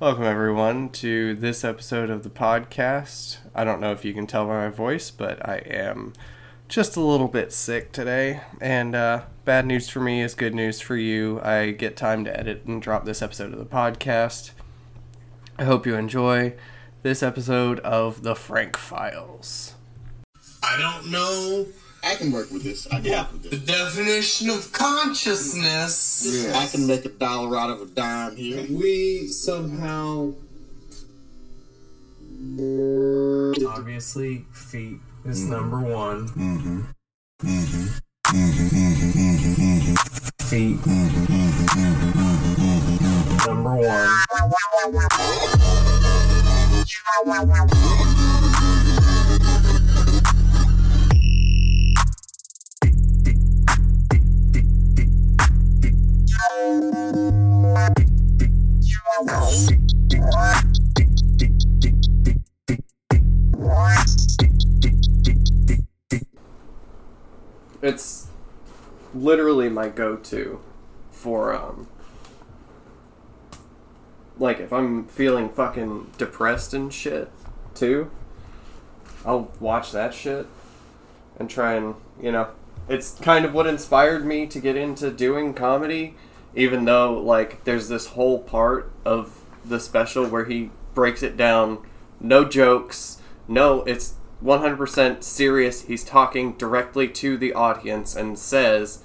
Welcome, everyone, to this episode of the podcast. I don't know if you can tell by my voice, but I am just a little bit sick today. And uh, bad news for me is good news for you. I get time to edit and drop this episode of the podcast. I hope you enjoy this episode of The Frank Files. I don't know I can work with this. I can work with this. the definition of consciousness. Yeah, I can make a dollar out of a dime here. We somehow. Obviously, feet is mm-hmm. number one. Mm-hmm. Mm-hmm. mm-hmm. mm-hmm. Feet. Number one. It's literally my go-to for um like if I'm feeling fucking depressed and shit too. I'll watch that shit and try and, you know, it's kind of what inspired me to get into doing comedy even though like there's this whole part of the special where he breaks it down. No jokes. No it's 100% serious. He's talking directly to the audience and says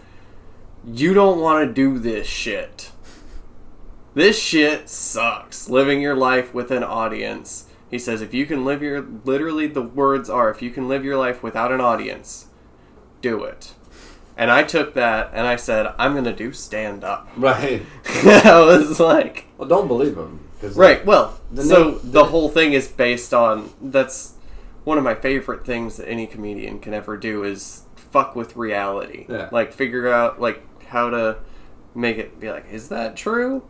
you don't want to do this shit. This shit sucks. Living your life with an audience. He says if you can live your literally the words are if you can live your life without an audience do it and i took that and i said i'm gonna do stand up Right. i was like Well, don't believe him. right well The so name- the the- whole thing is based on that's one of my favorite things that any comedian can ever do is fuck with reality Yeah. like figure out like how to make it be like is that true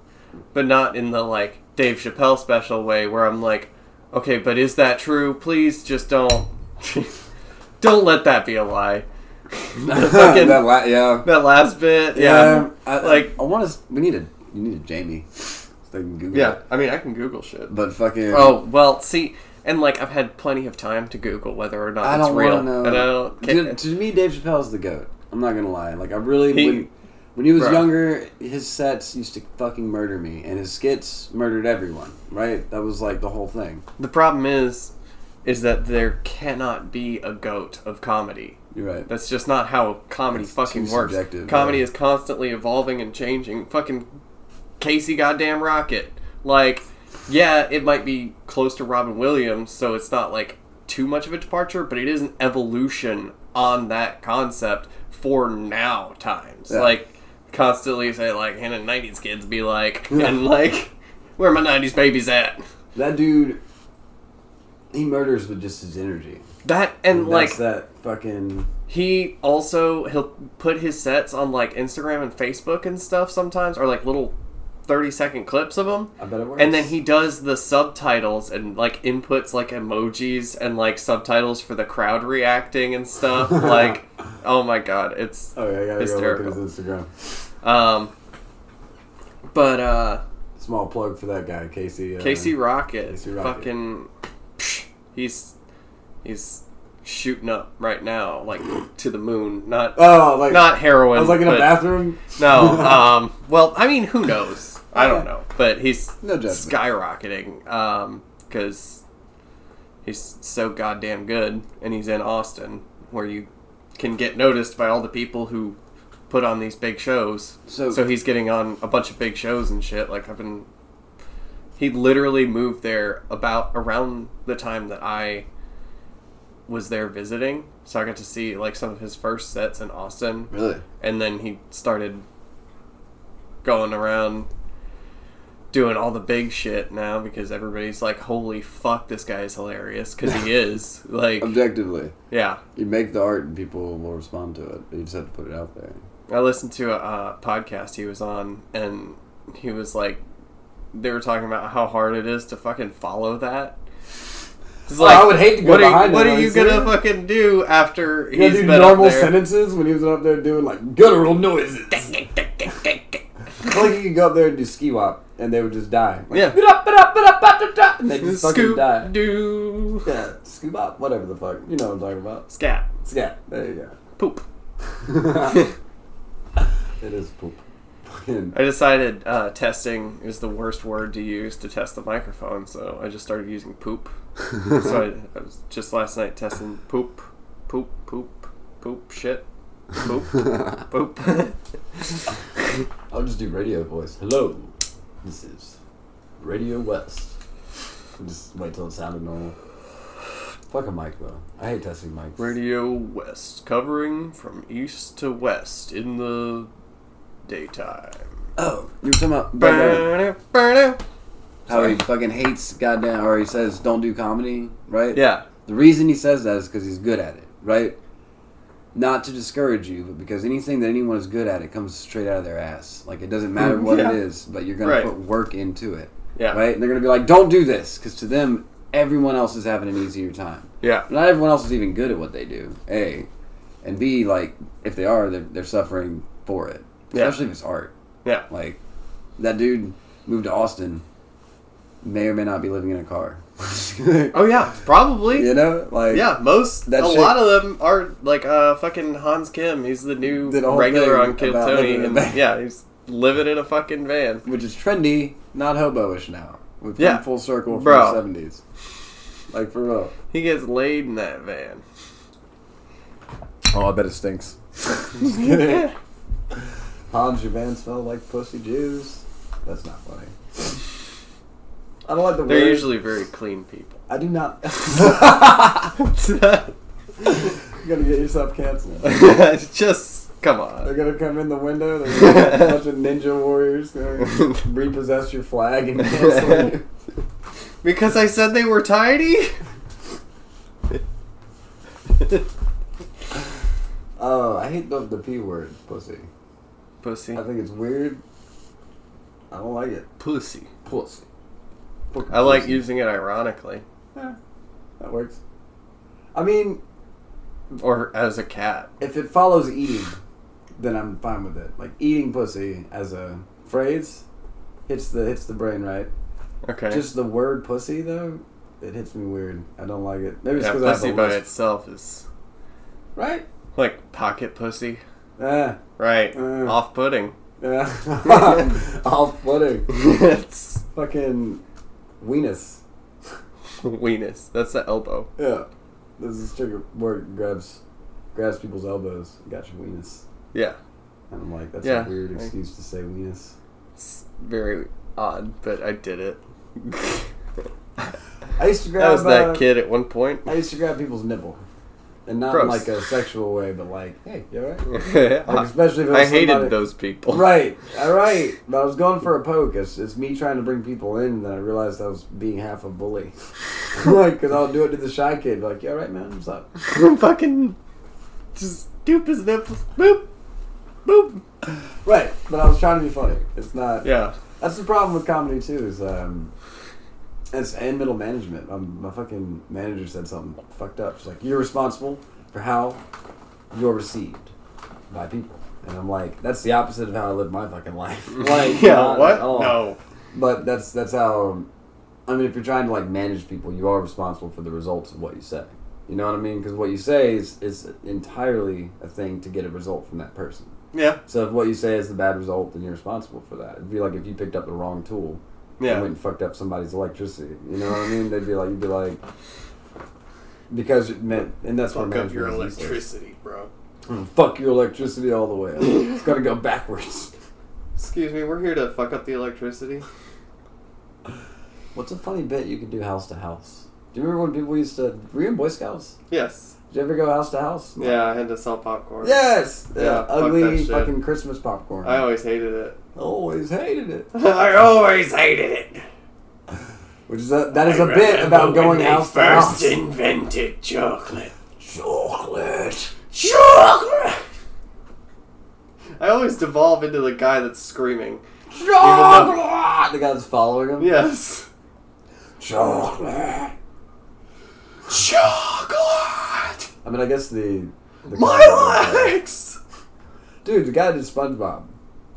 but not in the like dave chappelle special way where i'm like okay but is that true please just don't don't let that be a lie fucking- that la- yeah. that last bit yeah, I, like I want to. We need a. You need a Jamie. So they can Google yeah it. i mean i can google shit But fucking. Oh well, see, and like I've had plenty of time to Google whether or not I it's don't real, to know. and I don't. Dude, to me, Dave Chappelle's the goat. I'm not gonna lie. Like I really. He- when, when he was Bro. younger, his sets used to fucking murder me, and his skits murdered everyone. Right? That was like the whole thing. the problem is, is that there cannot be a goat of comedy. You're right. That's just not how comedy It's fucking works. Comedy yeah. is constantly evolving and changing. Fucking Casey goddamn Rocket. Like, yeah, it might be close to Robin Williams, so it's not like too much of a departure, but it is an evolution on that concept for now times. Yeah. Like, constantly say like, and the '90s kids be like, Yeah. and like, where are my '90s babies at? That dude. He murders with just his energy. That and like that fucking. He also he'll put his sets on like Instagram and Facebook and stuff sometimes, or like little thirty second clips of them. I bet it works. And then he does the subtitles and like inputs like emojis and like subtitles for the crowd reacting and stuff. like, oh my god, it's Oh yeah, I gotta go look at his Instagram. um. But uh, Small plug for that guy, Casey. Uh, Casey Rocket, Casey Rocket. fucking, psh, he's he's shooting up right now, like to the moon. Not Oh, like not heroin. I was like in a bathroom. No, um, well, I mean, who knows? I don't know, but he's No judgment. skyrocketing um, because he's so goddamn good, and he's in Austin, where you can get noticed by all the people who put on these big shows. So- so he's getting on a bunch of big shows and shit. Like I've been, he literally moved there about around the time that I was there visiting, so I got to see like some of his first sets in Austin Really? and then he started going around doing all the big shit now because everybody's like holy fuck this guy is hilarious because he is like Objectively, yeah you make the art and people will respond to it. You just have to put it out there. i listened to a uh, podcast he was on and he was like they were talking about how hard it is to fucking follow that It's Oh, I would hate to go what are, behind what are you gonna fucking do after You he's do been normal up there? sentences when he was up there doing like guttural noises. like you could go up there and do ski wop, and they would just die. Like, Yeah. and they just fucking Scoop die. doo. Yeah, scoop up, whatever the fuck. You know what I'm talking about. Scat. scat. there you go. Poop. it is poop. Fucking. I decided uh, testing is the worst word to use to test the microphone, so I just started using poop. so I, I was just last night testing poop, poop, poop, poop, shit, poop, poop. I'll just do radio voice. Hello, this is Radio West. And just wait till it sounded normal. Fuck a mic though. I hate testing mics. Radio West, covering from east to west in the daytime. Oh, you were talking about Brad Garrett. how he fucking hates goddamn, or he says don't do comedy, right? Yeah, The reason he says that is because he's good at it, right? Not to discourage you, but because anything that anyone is good at, it comes straight out of their ass. Like it doesn't matter mm, what Yeah. it is, but you're gonna Right. put work into it, yeah, right? And they're gonna be like, "Don't do this," because to them, everyone else is having an easier time. yeah, Not everyone else is even good at what they do. A, and B, like if they are, they're, they're suffering for it, Yeah. especially if it's art. yeah. Like that dude moved to Austin, may or may not be living in a car. Oh yeah, probably. you know, like Yeah, most a shit- lot of them are like uh fucking Hans Kim. He's the new whole regular on Kill Tony, living in a and yeah, he's living in a fucking van. which is trendy, not hobo-ish now. We've come Yeah. full circle from Bro. the seventies. Like for real. He gets laid in that van. Oh, I bet it stinks. Hans, your van smell like pussy juice. That's not funny. I don't like the way They're word. usually very clean people. I do not. You're gonna get yourself canceled. Just come on. They're gonna come in the window. They're gonna be a bunch of ninja warriors. They're gonna repossess your flag and cancel you. Because I said they were tidy. Oh, I hate the, the p word, pussy. Pussy. I think it's weird. I don't like it. Pussy. Pussy. I like Pussy. using it ironically, Yeah, that works. I mean, or as a cat. if it follows eating, then I'm fine with it. Like eating pussy as a phrase hits the hits the brain right. Okay. Just the word pussy though, it hits me weird. I don't like it. Maybe it's yeah, because I have pussy a by itself is Right? like pocket pussy. Yeah. Right. Uh. Off-putting. Yeah. Off putting. it's Fucking weenus. weenus. That's the elbow. Yeah. There's this chick at work grabs grabs people's elbows. Got your weenus. Yeah. And I'm like, that's Yeah. a weird I- excuse to say weenus. It's very odd, but I did it. I used to grab that was that uh, kid at one point. I used to grab people's nipple. And not in like a sexual way, but like, hey, you alright? Like, especially if was hated somebody- those people. Right, alright. But I was going for a poke. It's, it's me trying to bring people in, and then I realized I was being half a bully. like, because I'll do it to the shy kid. Like, you alright, man? What's up? I'm fucking just stoop his nipples. Boop. Boop. Right, but I was trying to be funny. It's not. Yeah. That's the problem with comedy too. Is um, and middle management. Um, my fucking manager said something fucked up. She's like, "You're responsible for how you're received by people," and I'm like, "That's the opposite of how I live my fucking life." Like, yeah. What? No. But that's that's how. I mean, if you're trying to like manage people, you are responsible for the results of what you say. You know what I mean? Because what you say is is entirely a thing to get a result from that person. Yeah. So if what you say is the bad result, then you're responsible for that. It'd be like if you picked up the wrong tool and Yeah. went and fucked up somebody's electricity. You know what I mean? They'd be like, you'd be like, because it meant, and that's what Fuck up your is these days. electricity, bro. Mm, Fuck your electricity all the way. it's got to go backwards. Excuse me, we're here to fuck up the electricity. What's a funny bit you could do house to house? Do you remember when people used to? Were you in Boy Scouts? Yes. Did you ever go house to house? Yeah, I had to sell popcorn. Yes. Yeah, Yeah. fuck that ugly shit. fucking Christmas popcorn. I always hated it. Always hated it. I always hated it. Which is a, that is a bit about going house first. house. invented chocolate. Chocolate. Chocolate! I always devolve into the guy that's screaming. Chocolate. The guy that's following him. Yes. Chocolate. Chocolate! I mean, I guess the. the My legs! Dude, the guy did SpongeBob,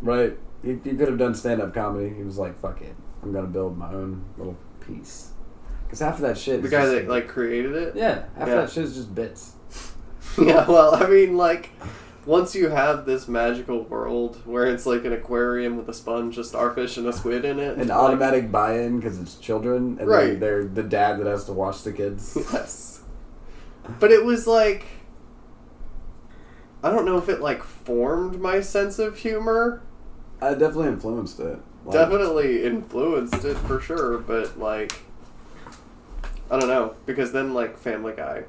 right? He, he could have done stand up comedy. He was like, "Fuck it, I'm gonna build my own little piece." Because half of that shit, The guy just- that like created it. yeah, half Yeah. of that shit is just bits. Yeah, well, I mean, like, once you have this magical world where it's like an aquarium with a sponge, a starfish, and a squid in it, An like- automatic buy-in because it's children, and Right. they're, they're the dad that has to watch the kids. Yes. But it was like, I don't know if it like formed my sense of humor. I definitely influenced it. Like, Definitely influenced it for sure, but like, I don't know because then like Family Guy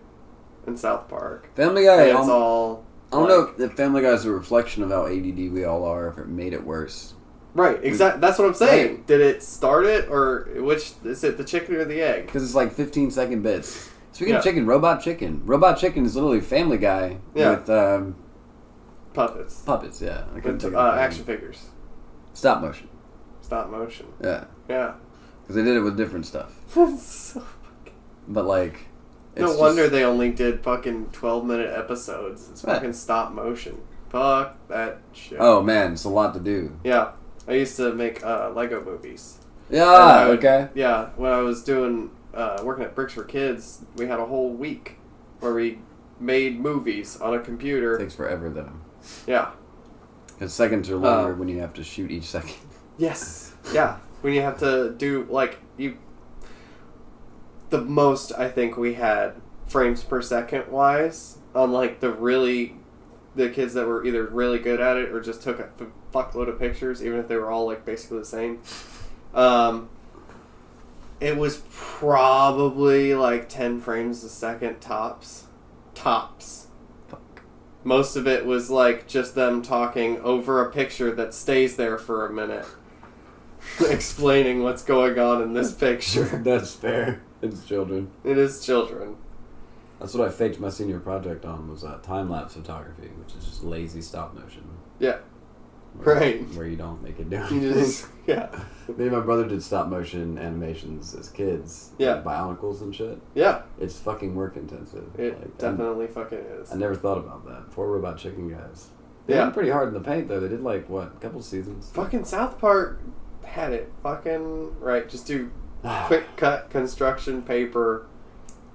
and South Park, Family Guy. it's don't, all I don't like- know if Family Guy is a reflection of how ADD we all are, if it made it worse. Right, exactly. That's what I'm saying. Did it start it, or which is it? The chicken or the egg? Because it's like 15 second bits. Speaking Yeah. of chicken, Robot Chicken. Robot Chicken is literally Family Guy Yeah. with um, Puppets, puppets. Yeah, with uh, action figures, Stop motion. stop motion. Yeah, Yeah. because they did it with different stuff. That's So- But like, it's no just- wonder they only did fucking 12 minute episodes. It's fucking stop motion. Fuck that shit. Oh man, it's a lot to do. Yeah. I used to make uh, Lego movies. Yeah. Would- okay. Yeah, when I was doing uh, working at Bricks for Kids, we had a whole week where we made movies on a computer. takes forever though. Yeah. Because seconds are longer Uh, when you have to shoot each second. Yes. Yeah. When you have to do like you the most I think we had frames per second wise on like the really the kids that were either really good at it or just took a f- fuckload of pictures even if they were all like basically the same. Um it was probably like 10 frames a second tops. Tops. Most of it was like just them talking over a picture that stays there for a minute, explaining what's going on in this picture. That's fair. It's children. It is children. That's what I faked my senior project on was uh, time lapse photography, which is just lazy stop motion. Yeah. Right. Where you don't make it down. You just yeah, Me and my brother did stop motion animations as kids. Yeah. Like Bionicles and shit. yeah. It's fucking work intensive. It Like, I'm- definitely fucking is. I never thought about that. Poor Robot Chicken guys. They Yeah. went pretty hard in the paint though. They did like what, a couple seasons. Fucking South Park had it fucking right. Just do quick cut construction paper.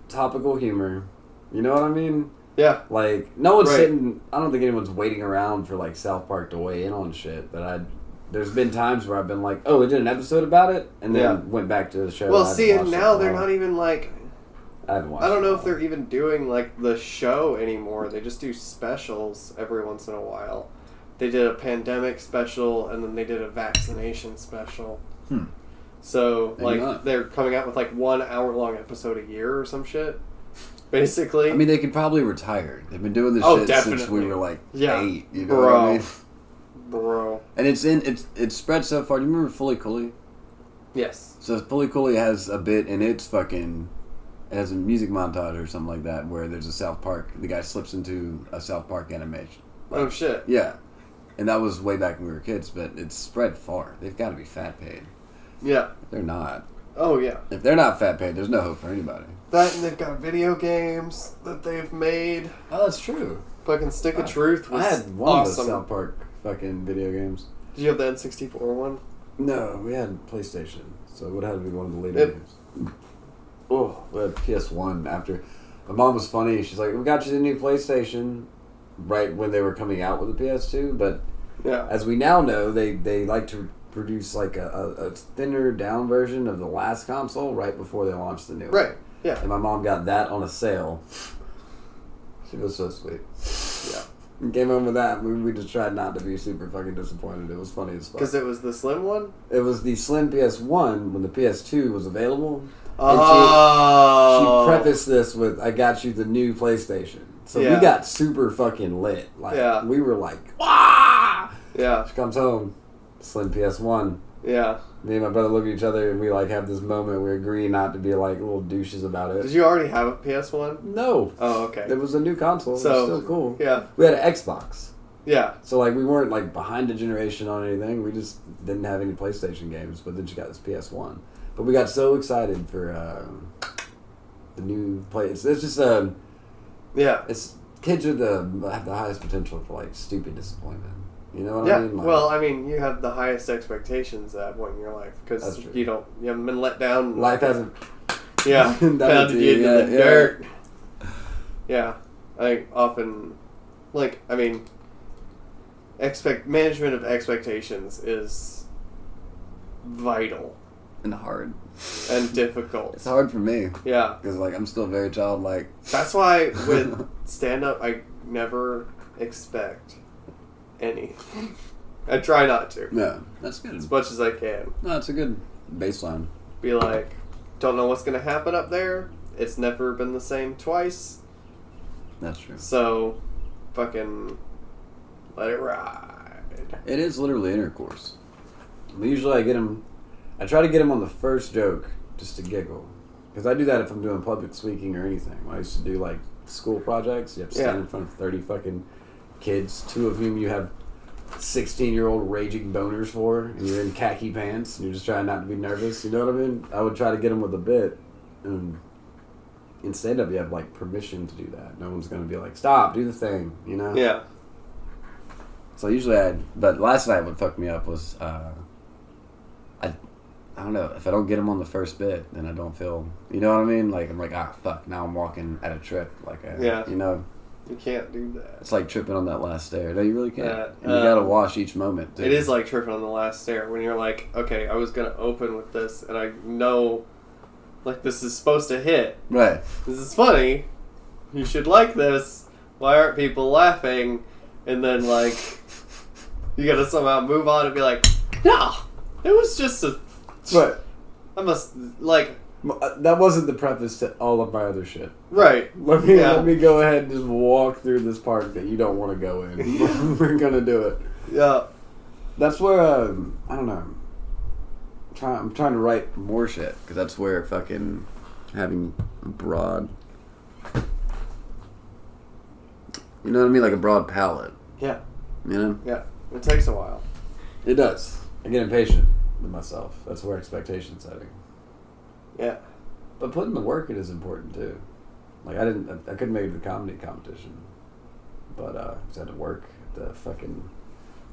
Topical humor. You know what I mean? Yeah. Like no one's Right. sitting. I don't think anyone's waiting around for like South Park to weigh in on shit. But I, there's been times where I've been like, oh, they did an episode about it, and then Yeah. went back to the show. Well, see, and now they're not even like I haven't watched. I don't know if they're even doing like the show anymore. They just do specials every once in a while. They did a pandemic special and then they did a vaccination special. Hmm. So like they're coming out with like one hour long episode a year or some shit. Basically. I mean, they could probably retire. They've been doing this Oh, shit since we were like Yeah. eight. You know what I Bro. mean? bro. And it's in it's it's spread so far. Do you remember Fooly Cooly? Yes. So Fooly Cooly has a bit in its fucking it has a music montage or something like that where there's a South Park. The guy slips into a South Park animation. Oh shit. Yeah, and that was way back when we were kids. But it's spread far. They've got to be fat paid. Yeah. If they're not. Oh yeah. If they're not fat paid, there's no hope for anybody. That and they've got video games that they've made. Oh, that's true. Fucking Stick of I- Truth was I had one of the South Park fucking video games. Did you have the N64 one? No, we had PlayStation, so it would have to be one of the later Yep. games. Oh, we had PS One after. My mom was funny. She's like, "We got you the new PlayStation," right when they were coming out with the PS2. But Yeah. as we now know, they they like to produce like a, a, a thinner down version of the last console right before they launch the new. one. Yeah. And my mom got that on a sale. She was so sweet. Yeah. And Came home with that. We, we just tried not to be super fucking disappointed. It was funny as fuck. Because it was the slim one. It was the Slim PS1 when the PS2 was available. Oh. She prefaced this with, "I got you the new PlayStation." So Yeah. we got super fucking lit. Like Yeah. we were like, "Wah!" Yeah. She comes home, Slim PS1. Yeah. Me and my brother look at each other and we like have this moment. We agree not to be like little douches about it. Did you already have a PS One? no, Oh, okay. it was a new console. So- still cool. Yeah. We had an Xbox. Yeah. So like we weren't like behind a generation on anything. We just didn't have any PlayStation games. But then she got this PS One. But we got so excited for um, the new play. It's, it's just um, Yeah. it's kids are the have the highest potential for like stupid disappointment. You know what Yeah. I mean? Like, well, I mean, you have the highest expectations at that point in your life because you don't you haven't been let down. life hasn't. Yeah, pounded you you, into the yeah, yeah. dirt. Yeah, I often, like, I mean, expect management of expectations is vital and hard. and difficult. It's hard for me Yeah, because like I'm still very childlike. that's why with stand up, I never expect anything. I try not to Yeah, that's good. as much as I can. No, it's a good baseline. Be like, don't know what's gonna happen up there. It's never been the same twice. That's true. So, fucking let it ride. It is literally intercourse. Usually I get him. I try to get him on the first joke just to giggle, because I do that if I'm doing public speaking or anything. When I used to do like school projects, you have to stand Yeah. in front of thirty fucking kids, two of whom you have sixteen year old raging boners for, and you're in khaki pants, and you're just trying not to be nervous. You know what I mean? I would try to get them with a bit, and in stand up you have like permission to do that. No one's gonna be like, stop, do the thing. You know? Yeah. So usually I, but last night what fucked me up was, uh, I, I don't know if I don't get them on the first bit, then I don't feel, you know what I mean? Like I'm like ah fuck, now I'm walking at a trip, like I, Yeah. you know, You can't do that. it's like tripping on that last stair. No, you really can't. And you gotta um, wash each moment. Dude. It is like tripping on the last stair when you're like, okay, I was gonna open with this, and I know, like, this is supposed to hit. right. This is funny. You should like this. Why aren't people laughing? And then like, you gotta somehow move on and be like, no, it was just a. But I must like that wasn't the preface to all of my other shit. right. Let me Yeah. let me go ahead and just walk through this park that you don't want to go in. We're gonna do it. Yeah. That's where um, I don't know. I'm trying, I'm trying to write. More shit, because that's where fucking having a broad, you know what I mean, like a broad palette. Yeah. You know. Yeah. It takes a while. It does. I get impatient with myself. That's where expectation setting. Yeah. But putting the work in is important too. Like I didn't, I, I couldn't make it to the comedy competition, but uh, I had to work at the fucking.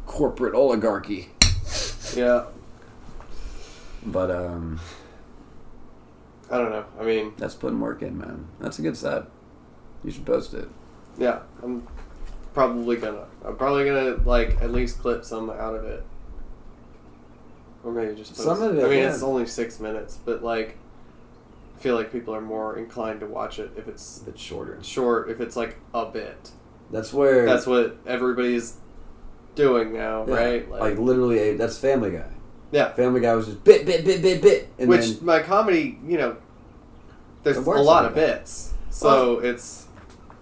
Corporate oligarchy. Yeah. But um, I don't know. I mean, that's putting work in, man. That's a good set. You should post it. yeah. I'm probably gonna. I'm probably gonna like at least clip some out of it. Or maybe just post Some of it, I mean, yeah. it's only six minutes, but like, feel like people are more inclined to watch it if it's A bit shorter. short. If it's like a bit. That's where. That's what everybody's doing now, yeah, right? Like, literally, a, that's Family Guy. yeah. Family Guy was just bit, bit, bit, bit, bit, and Which then my comedy, you know, there's a lot of that. bits, so it's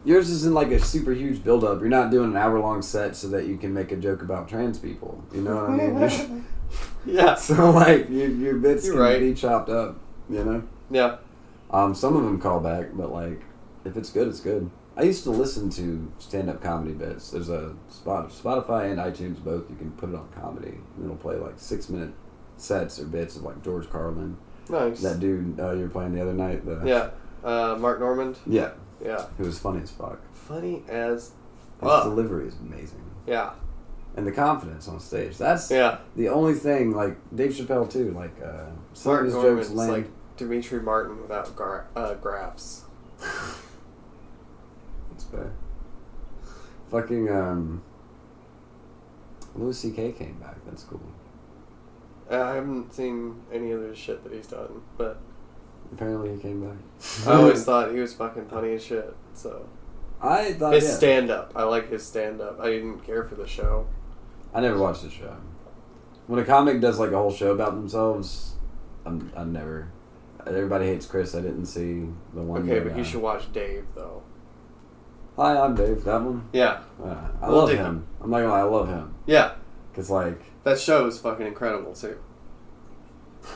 yours isn't like a super huge build up. You're not doing an hour long set so that you can make a joke about trans people. You know what I mean? Yeah, so like your your bits You're can right. be chopped up. You know. yeah, Um, some of them call back, but like, if it's good, it's good. I used to listen to stand-up comedy bits. There's a spot, Spotify and iTunes both. You can put it on comedy, and it'll play like six-minute sets or bits of like George Carlin. nice. That dude uh, you were playing the other night. The, yeah, uh, Mark Normand. yeah, Yeah, it was funny as fuck. funny as His fuck. delivery is amazing, Yeah, and the confidence on stage. That's yeah. the only thing. Like Dave Chappelle too. Like uh, some Mark of his Normand's jokes land. like Demetri Martin without uh, graphs. That's fair. Fucking um, Louis C.K. came back. That's cool. Uh, I haven't seen any of the shit that he's done, but Apparently he came back. I always thought he was fucking funny as shit. So I thought his yeah. stand up, I like his stand up. I didn't care for the show. I never watched the show. When a comic does like a whole show about themselves, I'm I never. Everybody hates Chris. I didn't see the one. Okay, but you uh, should watch Dave though. Hi, I'm Dave. That one. Yeah, Uh, I We'll love him. I'm not gonna lie. I love him. yeah. Cause like That show is fucking incredible too.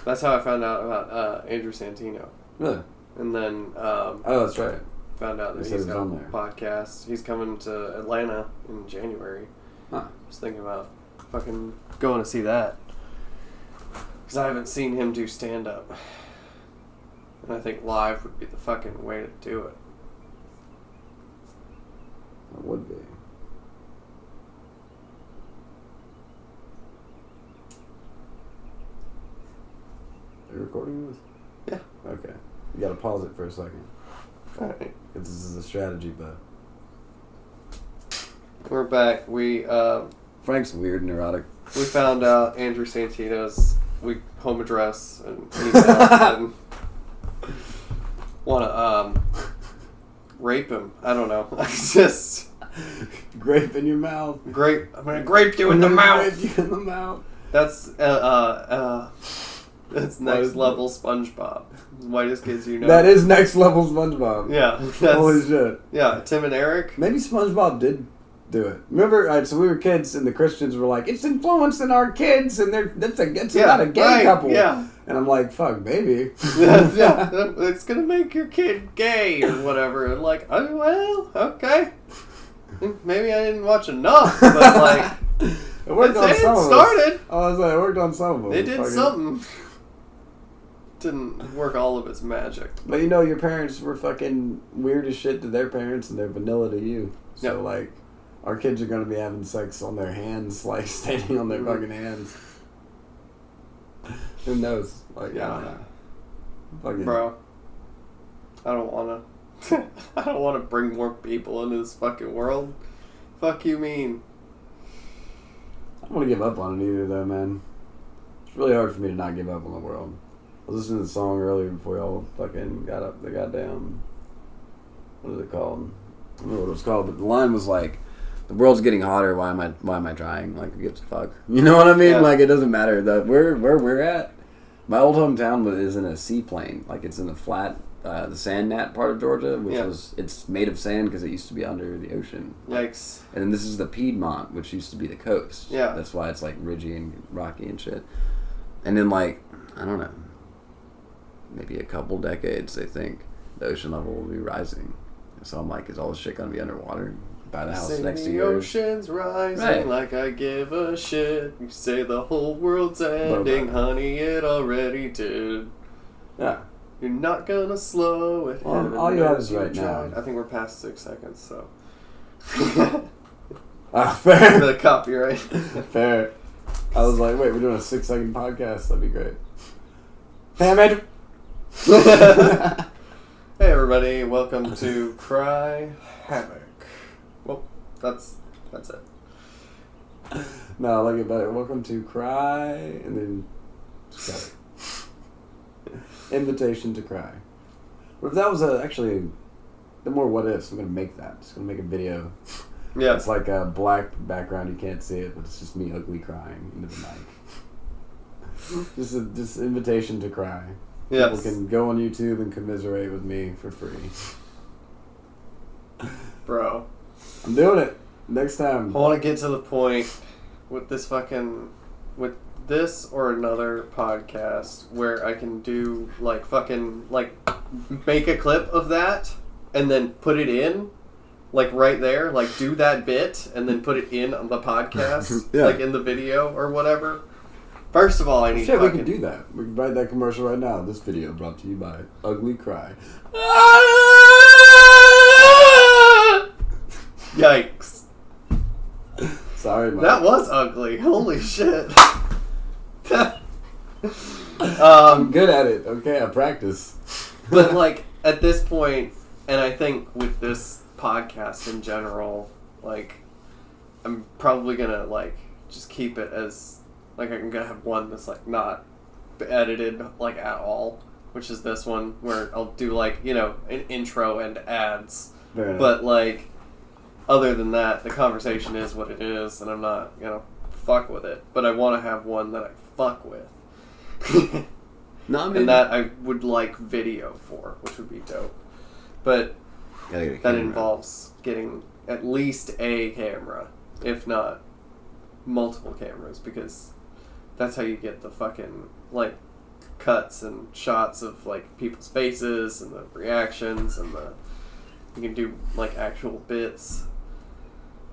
That's how I found out about uh, Andrew Santino, really. and then um, Oh, that's right. found out that he's he was got a podcast. He's coming to Atlanta in January. Huh. Just thinking about fucking going to see that because I haven't seen him do stand up, and I think live would be the fucking way to do it. It would be. Are you recording this? Yeah. Okay. You gotta pause it for a second. Alright. This is a strategy, but. We're back. We, uh, Frank's weird, neurotic. we found out Andrew Santino's we home address and email and want to um rape him. I don't know. I just grape in your mouth. grape. I'm gonna grape you in the mouth. Grape you in the mouth. That's uh uh uh. That's next level SpongeBob. Whitest kids you know. That is next level SpongeBob. Yeah. That's, Holy shit. yeah. Tim and Eric. Maybe SpongeBob did do it. Remember, uh, so we were kids, and the Christians were like, "It's influencing our kids, and they're that's a it's Yeah, not a gay right, couple." yeah. And I'm like, "Fuck, maybe." yeah, it's gonna make your kid gay or whatever. And like, oh well, okay. Maybe I didn't watch enough, but like, It worked on it, some of started. Oh, I was like, it worked on some of them. they did Fucking- something. Didn't work all of its magic. But you know, your parents were fucking weird as shit to their parents, and they're vanilla to you. So Yep. like, our kids are gonna be having sex on their hands, like standing on their Mhm. fucking hands. Who knows? Like, I don't Yeah, know. Fucking bro. I don't wanna. I don't want to bring more people into this fucking world. Fuck you, mean. I don't want to give up on it either, though, man. It's really hard for me to not give up on the world. I was listening to the song earlier before y'all fucking got up the goddamn. What is it called? I don't know what it was called, but The line was like, "The world's getting hotter. Why am I? Why am I trying? Like, who gives a fuck? You know what I mean? Yeah. Like, it doesn't matter. The where where we're at. My old hometown was is in a seaplane. Like, it's in the flat, uh, the sand nat part of Georgia, which Yeah. was it's made of sand because it used to be under the ocean. Yikes. And then this is the Piedmont, which used to be the coast. Yeah. That's why it's like ridgy and rocky and shit. And then like I don't know, maybe a couple decades they think the ocean level will be rising. So I'm like, is all this shit gonna be underwater? Buy the house Say next to the yours. ocean's rising Right. like I give a shit. You say the whole world's ending, honey, it already did. Yeah. You're not gonna slow it. Well, all you have is right now. I think we're past six seconds, so. Ah, fair. the copyright. fair. I was like, wait, we're doing a six second podcast. That'd be great. Damn it. hey everybody, welcome to Cry Havoc. That's that's it. no, I like it better. Welcome to Cry, and then just. Invitation to Cry. What if that was a, actually the more what ifs? I'm gonna make that. Just gonna make a video. Yeah. It's like a black background. You can't see it, but it's just me ugly crying into the mic. just a just invitation to cry. Yes. People can go on YouTube and commiserate with me for free. Bro. I'm doing it next time. I want to get to the point with this fucking with this or another podcast where I can do like fucking like make a clip of that and then put it in like right there like do that bit and then put it in on the podcast Yeah. like in the video or whatever first of all i need Shit, we can do that. We can write that commercial right now. This video brought to you by Ugly Cry. yikes Sorry, Mike. that was ugly holy shit I'm um good at it. Okay, I practice. but like at this point and i think with this podcast in general like i'm probably gonna like just keep it as like i'm gonna have one that's like not edited like at all which is this one where i'll do like you know an intro and ads but like other than that the conversation is what it is and i'm not gonna fuck with it but i want to have one that i fuck with No, I mean and that I would like video for, which would be dope. But that camera. involves getting at least a camera, if not multiple cameras, because that's how you get the fucking like cuts and shots of like people's faces and the reactions and the you can do like actual bits.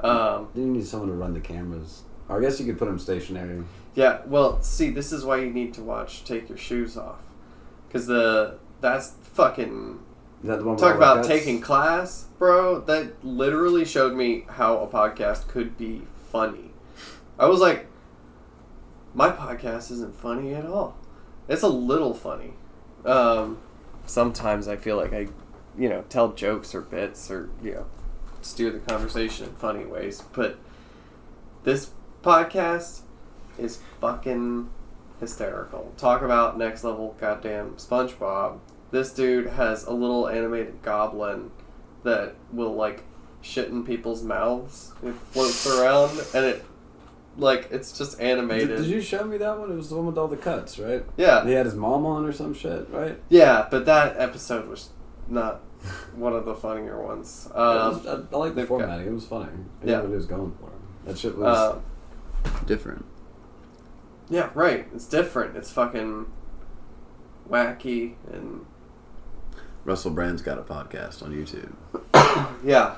Um, Then you need someone to run the cameras. Or I guess you could put them stationary. Yeah, well, see, this is why you need to watch Take Your Shoes Off. Because the. That's fucking. Is that the one? Talk about taking class, bro. That literally showed me how a podcast could be funny. I was like, my podcast isn't funny at all. It's a little funny. Um, sometimes I feel like I, you know, tell jokes or bits or you know, steer the conversation in funny ways. But this podcast is fucking hysterical. Talk about next level goddamn SpongeBob. This dude has a little animated goblin that will like shit in people's mouths. It floats around and it like it's just Did, animated. did you show me that one? It was the one with all the cuts, right? yeah. He had his mom on or some shit, right? Yeah, but that episode was not one of the funnier ones. It was- Um, I, I like the they've got- It was funny. He Yeah. knew what he was going for. That shit was uh, Different. yeah, right. It's different. It's fucking wacky and Russell Brand's got a podcast on YouTube. yeah.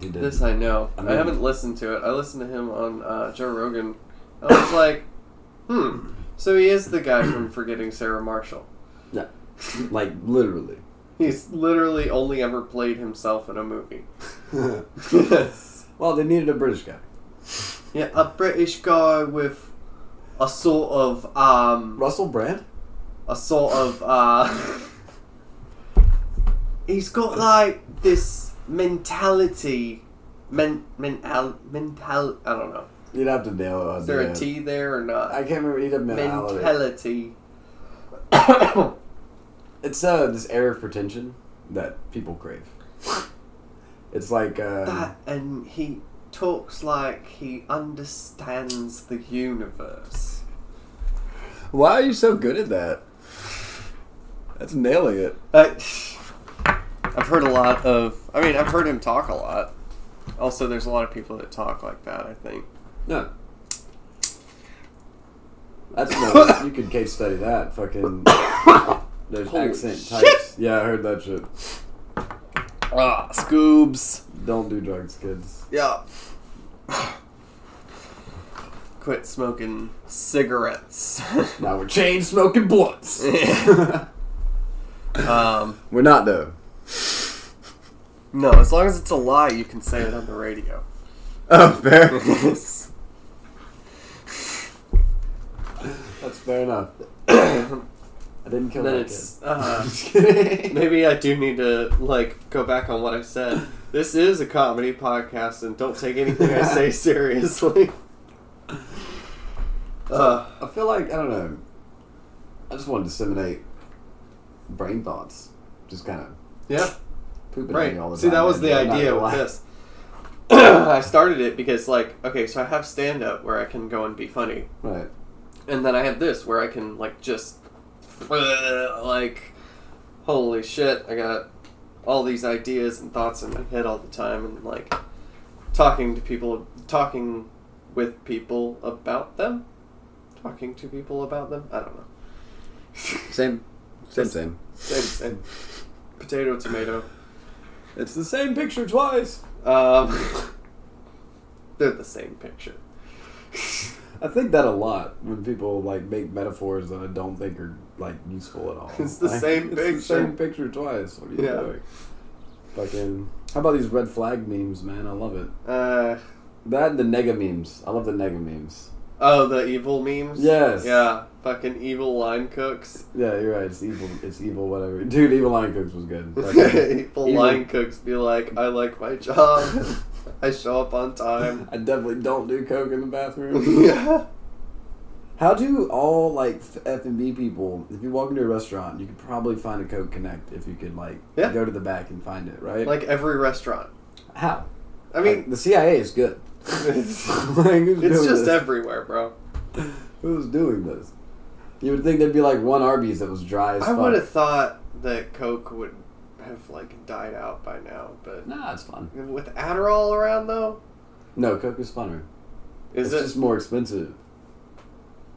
he did. This I know. I I, haven't listened to it. I listened to him on uh, Joe Rogan. I was like, hmm. So he is the guy from Forgetting Sarah Marshall. yeah, like literally. He's literally only ever played himself in a movie. yes. well, they needed a British guy. Yeah, a British guy with a sort of um Russell Brand. a sort of uh he's got like this mentality men mental mental I don't know. You'd have to nail it. Is there a yeah. There or not? I can't remember. Have mentality. mentality. It's uh this air of pretension that people crave. It's like uh, that and he talks like he understands the universe. Why are you so good at that? That's nailing it. Uh, I've heard a lot of. I mean, I've heard him talk a lot. Also, there's a lot of people that talk like that. I think. no. That's no, you could case study that. Fucking there's Holy accent shit. types. Yeah, I heard that shit. Ah, Scoobs. Don't do drugs, kids. Yeah. Quit smoking cigarettes. Now we're chain smoking blunts. um, We're not though. no, as long as it's a lie, you can say it on the radio. Oh, fair. That's fair enough. I didn't kill then that it's. kid. Uh, Just kidding. maybe I do need to like go back on what I said. This is a comedy podcast, and don't take anything I say seriously. Uh, I feel like I don't know. I just want to disseminate brain thoughts. Just kind of yeah. pooping Right. all the See, time. See, that was the idea with this. I started it because, like, okay, so I have stand up where I can go and be funny, Right. and then I have this where I can, like, just, like, holy shit, I got all these ideas and thoughts in my head all the time, and, like, talking to people, talking with people about them? Talking to people about them? I don't know. Same. Same, same. Same, same. Potato, tomato. It's the same picture twice. Um, they're the same picture. I think that a lot when people like make metaphors that I don't think are like useful at all. It's the Like, same it's picture. The same picture twice. What are you Yeah. doing? Fucking. How about these red flag memes, man? I love it. Uh, That and the nega memes. I love the nega memes. oh, the evil memes? Yes. Yeah, fucking evil line cooks. Yeah, you're right. It's evil. It's evil. Whatever. Dude, evil line cooks was good. Fucking- evil Evil- line cooks be like, I like my job. I show up on time. I definitely don't do coke in the bathroom. yeah. How do all like F and B people? If you walk into a restaurant, you could probably find a Coke Connect if you could like Yeah. go to the back and find it, right? Like every restaurant. how? I mean, Like, the CIA is good. it's, Like, it's just this? everywhere, bro. Who's doing this? You would think there'd be like one Arby's that was dry as I fuck. would have thought that Coke would have, like, died out by now, but. Nah, it's fun. With Adderall around, though? No, Coke is funner. Is it's it? just more expensive.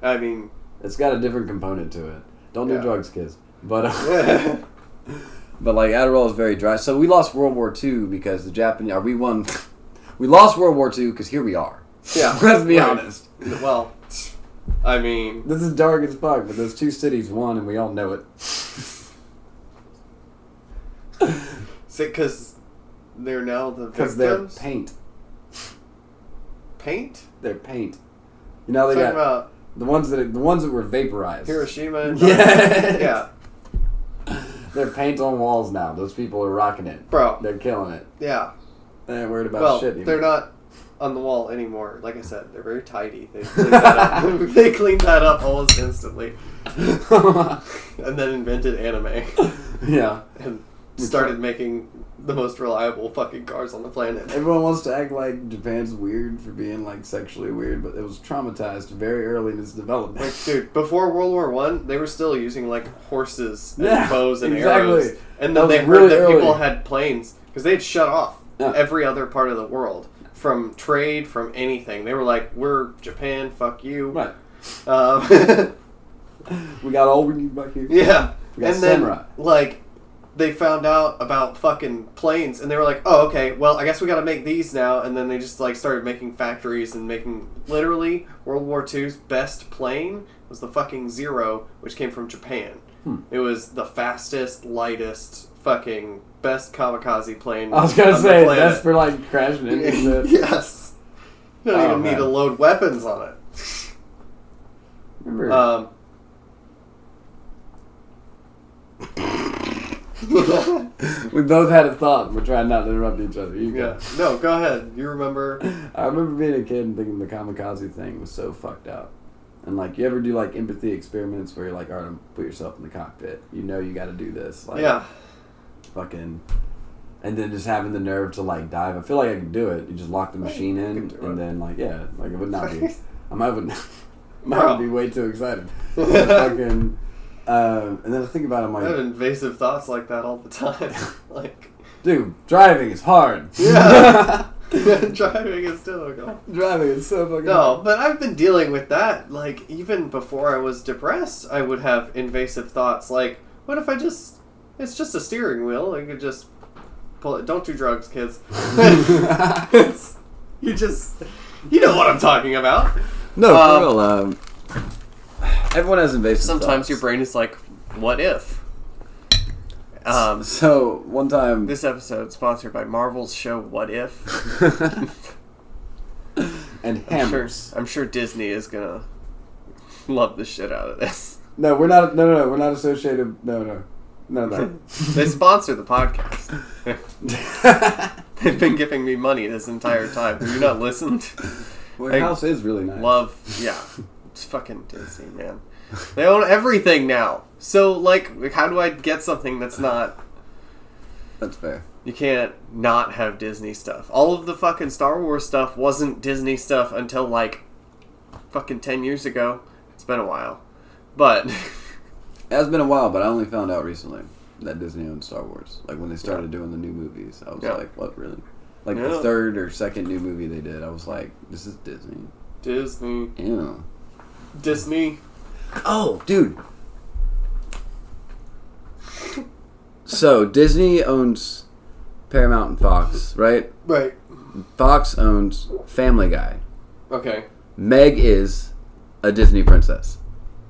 I mean, It's got a different component to it. Don't do drugs, kids. But uh, But like Adderall is very dry. So we lost World War II because the Japanese. Are we won? we lost World War II because here we are. yeah. Let's be Right. honest. Well, I mean, this is dark as fuck. But those two cities won, and we all know it. because they're now the Because they're victims. paint. paint. They're paint. You know they Talking got about The ones that the ones that were vaporized. Hiroshima. And Yeah. yeah, They're paint on walls now. Those people are rocking it. bro. They're killing it. Yeah. They ain't worried about shit. Well, shit. they're not on the wall anymore. Like I said, they're very tidy. They cleaned that up. they cleaned that up almost instantly, and then invented anime yeah. and started making the most reliable fucking cars on the planet. Everyone wants to act like Japan's weird for being like sexually weird, but it was traumatized very early in its development. Like, dude, before World War One, they were still using like horses and Yeah, bows and exactly. arrows, and then they heard really that people had planes because they had shut off Yeah. every other part of the world from trade, from anything. They were like, "We're Japan, fuck you." right. Um, We got all we need back here. yeah, We got and then samurai. like they found out about fucking planes, and they were like, "Oh, okay. Well, I guess we got to make these now." And then they just like started making factories and making literally World War II's best plane was the fucking Zero, which came from Japan. Hmm. It was the fastest, lightest, fucking best kamikaze plane. I was gonna say that's for like crashing into yes. You don't Oh, even need to load weapons on it. Remember? Um, we both had a thought. We're trying not to interrupt each other. You yeah. No, go ahead. You remember? I remember being a kid and thinking the kamikaze thing was so fucked up. And like, you ever do like empathy experiments where you're like, all right, put yourself in the cockpit. You know you got to do this. Like, yeah. Fucking. And then just having the nerve to like dive. I feel like I could do it. You just lock the machine in, and then like, yeah, like it would not be. I might would. I might Bro. be way too excited. fucking. Um, and then I think about it, I'm I have invasive thoughts like that all the time. like, dude, driving is hard. Yeah. driving is difficult. driving is so fucking No, hard. but I've been dealing with that. Like, even before I was depressed, I would have invasive thoughts. Like, what if I just. It's just a steering wheel. I could just pull it. Don't do drugs, kids. You just. You know what I'm talking about. No, for Um, real. Um, everyone has invasive Sometimes thoughts. your brain is like, what if? Um, So one time, this episode sponsored by Marvel's show What If. and I'm sure, hammers. I'm sure Disney is gonna love the shit out of this. No, we're not. No, no, no, we're not associated. No, no, no, of They sponsor the podcast. They've been giving me money this entire time. Have you not listened? well, I house is really nice. Love, yeah. It's fucking Disney, man. They own everything now. So, like, how do I get something that's not. that's fair. You can't not have Disney stuff. All of the fucking Star Wars stuff wasn't Disney stuff until, like, fucking 10 years ago. It's been a while. But. It has been a while, but I only found out recently that Disney owned Star Wars. Like when they started doing the new movies, I was Yeah. like, "What really?" Like Yeah. the third or second new movie they did, I was like, "This is Disney." Disney. Yeah. Disney. Oh, dude. So Disney owns Paramount and Fox, right? Right. Fox owns Family Guy. Okay. Meg is a Disney princess.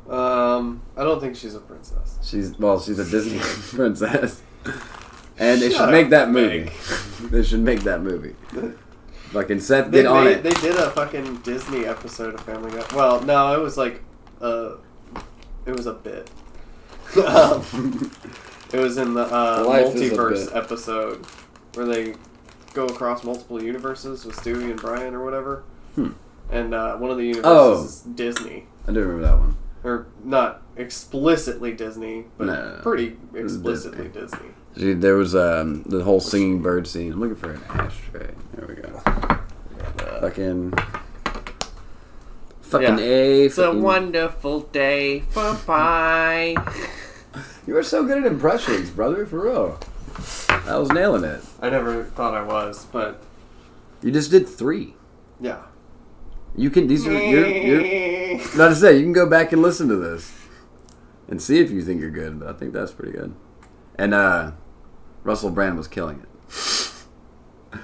Um, I don't think she's a princess. She's well, she's a Disney princess. And they Shut should make that movie. Meg. they should make that movie. Fucking Seth, They get on it. They did a fucking Disney episode of Family Guy. Well, no, it was like, uh, it was a bit. um, it was in the uh, Life is a multiverse episode where they go across multiple universes with Stewie and Brian or whatever. Hmm. And uh, one of the universes Oh. is Disney, I do remember that one. or not explicitly Disney, but No, no, no. pretty explicitly Disney. Disney. Dude, there was um, the whole singing bird scene. I'm looking for an ashtray. There we go. Fucking. Fucking Yeah. A. it's a fucking- wonderful day for pie. You are so good at impressions, brother. For real. I was nailing it. I never thought I was, but You just did three. yeah. You can. These are. You're, you're, not to say, you can go back and listen to this and see if you think you're good, but I think that's pretty good. And uh, Russell Brand was killing it.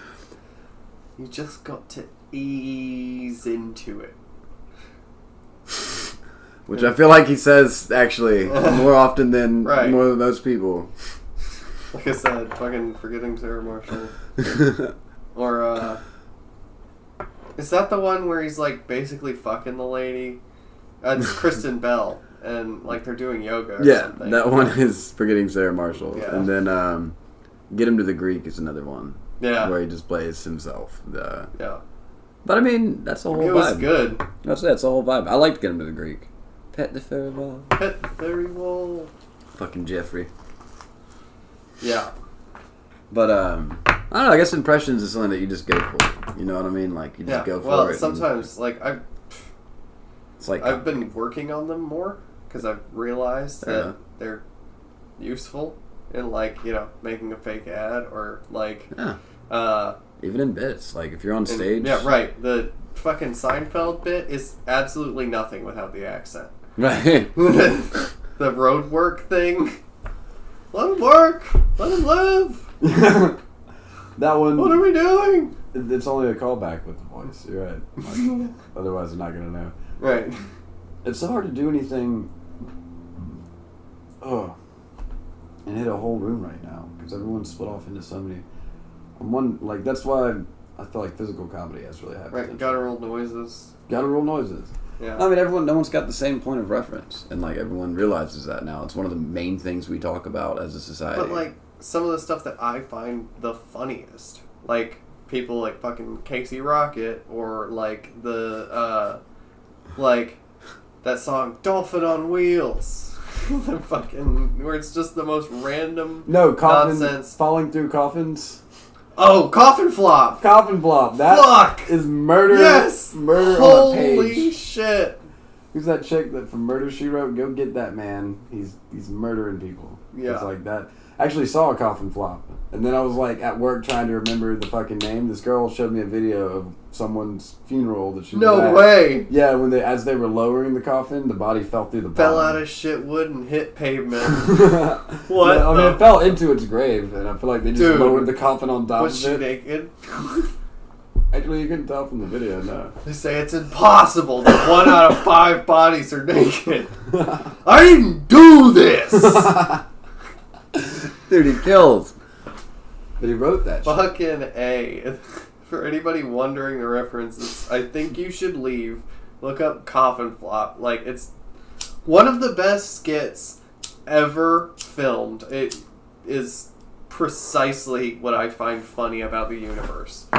You just got to ease into it. Which I feel like he says actually more often than Right. more than most people. Like I said, fucking forgetting Sarah Marshall. Or, uh. Is that the one where he's like basically fucking the lady? It's Kristen Bell, and like they're doing yoga. Or Yeah, something. that one is forgetting Sarah Marshall, Yeah. and then um, get him to the Greek is another one Yeah, where he just plays himself. The, yeah. but I mean, that's the whole It was vibe. good. That's that's the whole vibe. I liked get him to the Greek. Pet the fairy ball. Pet the fairy well. Fucking Jeffrey. Yeah, But um, I don't know. I guess impressions is something that you just go for. You know what I mean? Like you just yeah. go for Well, it. and sometimes like I've it's like I've been working on them more because I've realized that Yeah. they're useful in like you know making a fake ad or like yeah, uh even in bits. Like if you're on and- stage, yeah right the fucking Seinfeld bit is absolutely nothing without the accent. right. the road work thing. Let him work. Let him live. that one. What are we doing? It's only a callback with the voice. You're right. Like, otherwise, they're not gonna know. Right. It's so hard to do anything. Oh, and hit a whole room right now because everyone's split off into so many. and One like that's why I feel like physical comedy has really high Right. Guttural noises. Gotta roll noises. Yeah. I mean, everyone, no one's got the same point of reference, and like everyone realizes that now. It's one of the main things we talk about as a society. But like some of the stuff that I find the funniest, like people like fucking Casey Rocket or like the uh like that song Dolphin on Wheels. the fucking where it's just the most random No coffin Nonsense. falling through coffins. Oh, coffin flop. Coffin flop. That is Fuck. murder. Yes. Murder on a Holy page. shit. Who's that chick that from Murder She Wrote? Go get that man. He's he's murdering people. Yeah. It's like that. I actually saw a coffin flop, and then I was like at work trying to remember the fucking name. This girl showed me a video of someone's funeral that she was No at. way. Yeah, when they as they were lowering the coffin, the body fell through the Fell out of shit wood and hit pavement. what? I mean, the- it fell into its grave, and I feel like they just Dude. lowered the coffin on top Was of she it. naked? Actually, you couldn't tell from the video. No. They say it's impossible that one out of five bodies are naked. I didn't do this. dude, he kills. But he wrote that. shit. Fucking a. For anybody wondering the references, I think you should leave. Look up Coffin Flop. Like it's one of the best skits ever filmed. It is precisely what I find funny about the universe.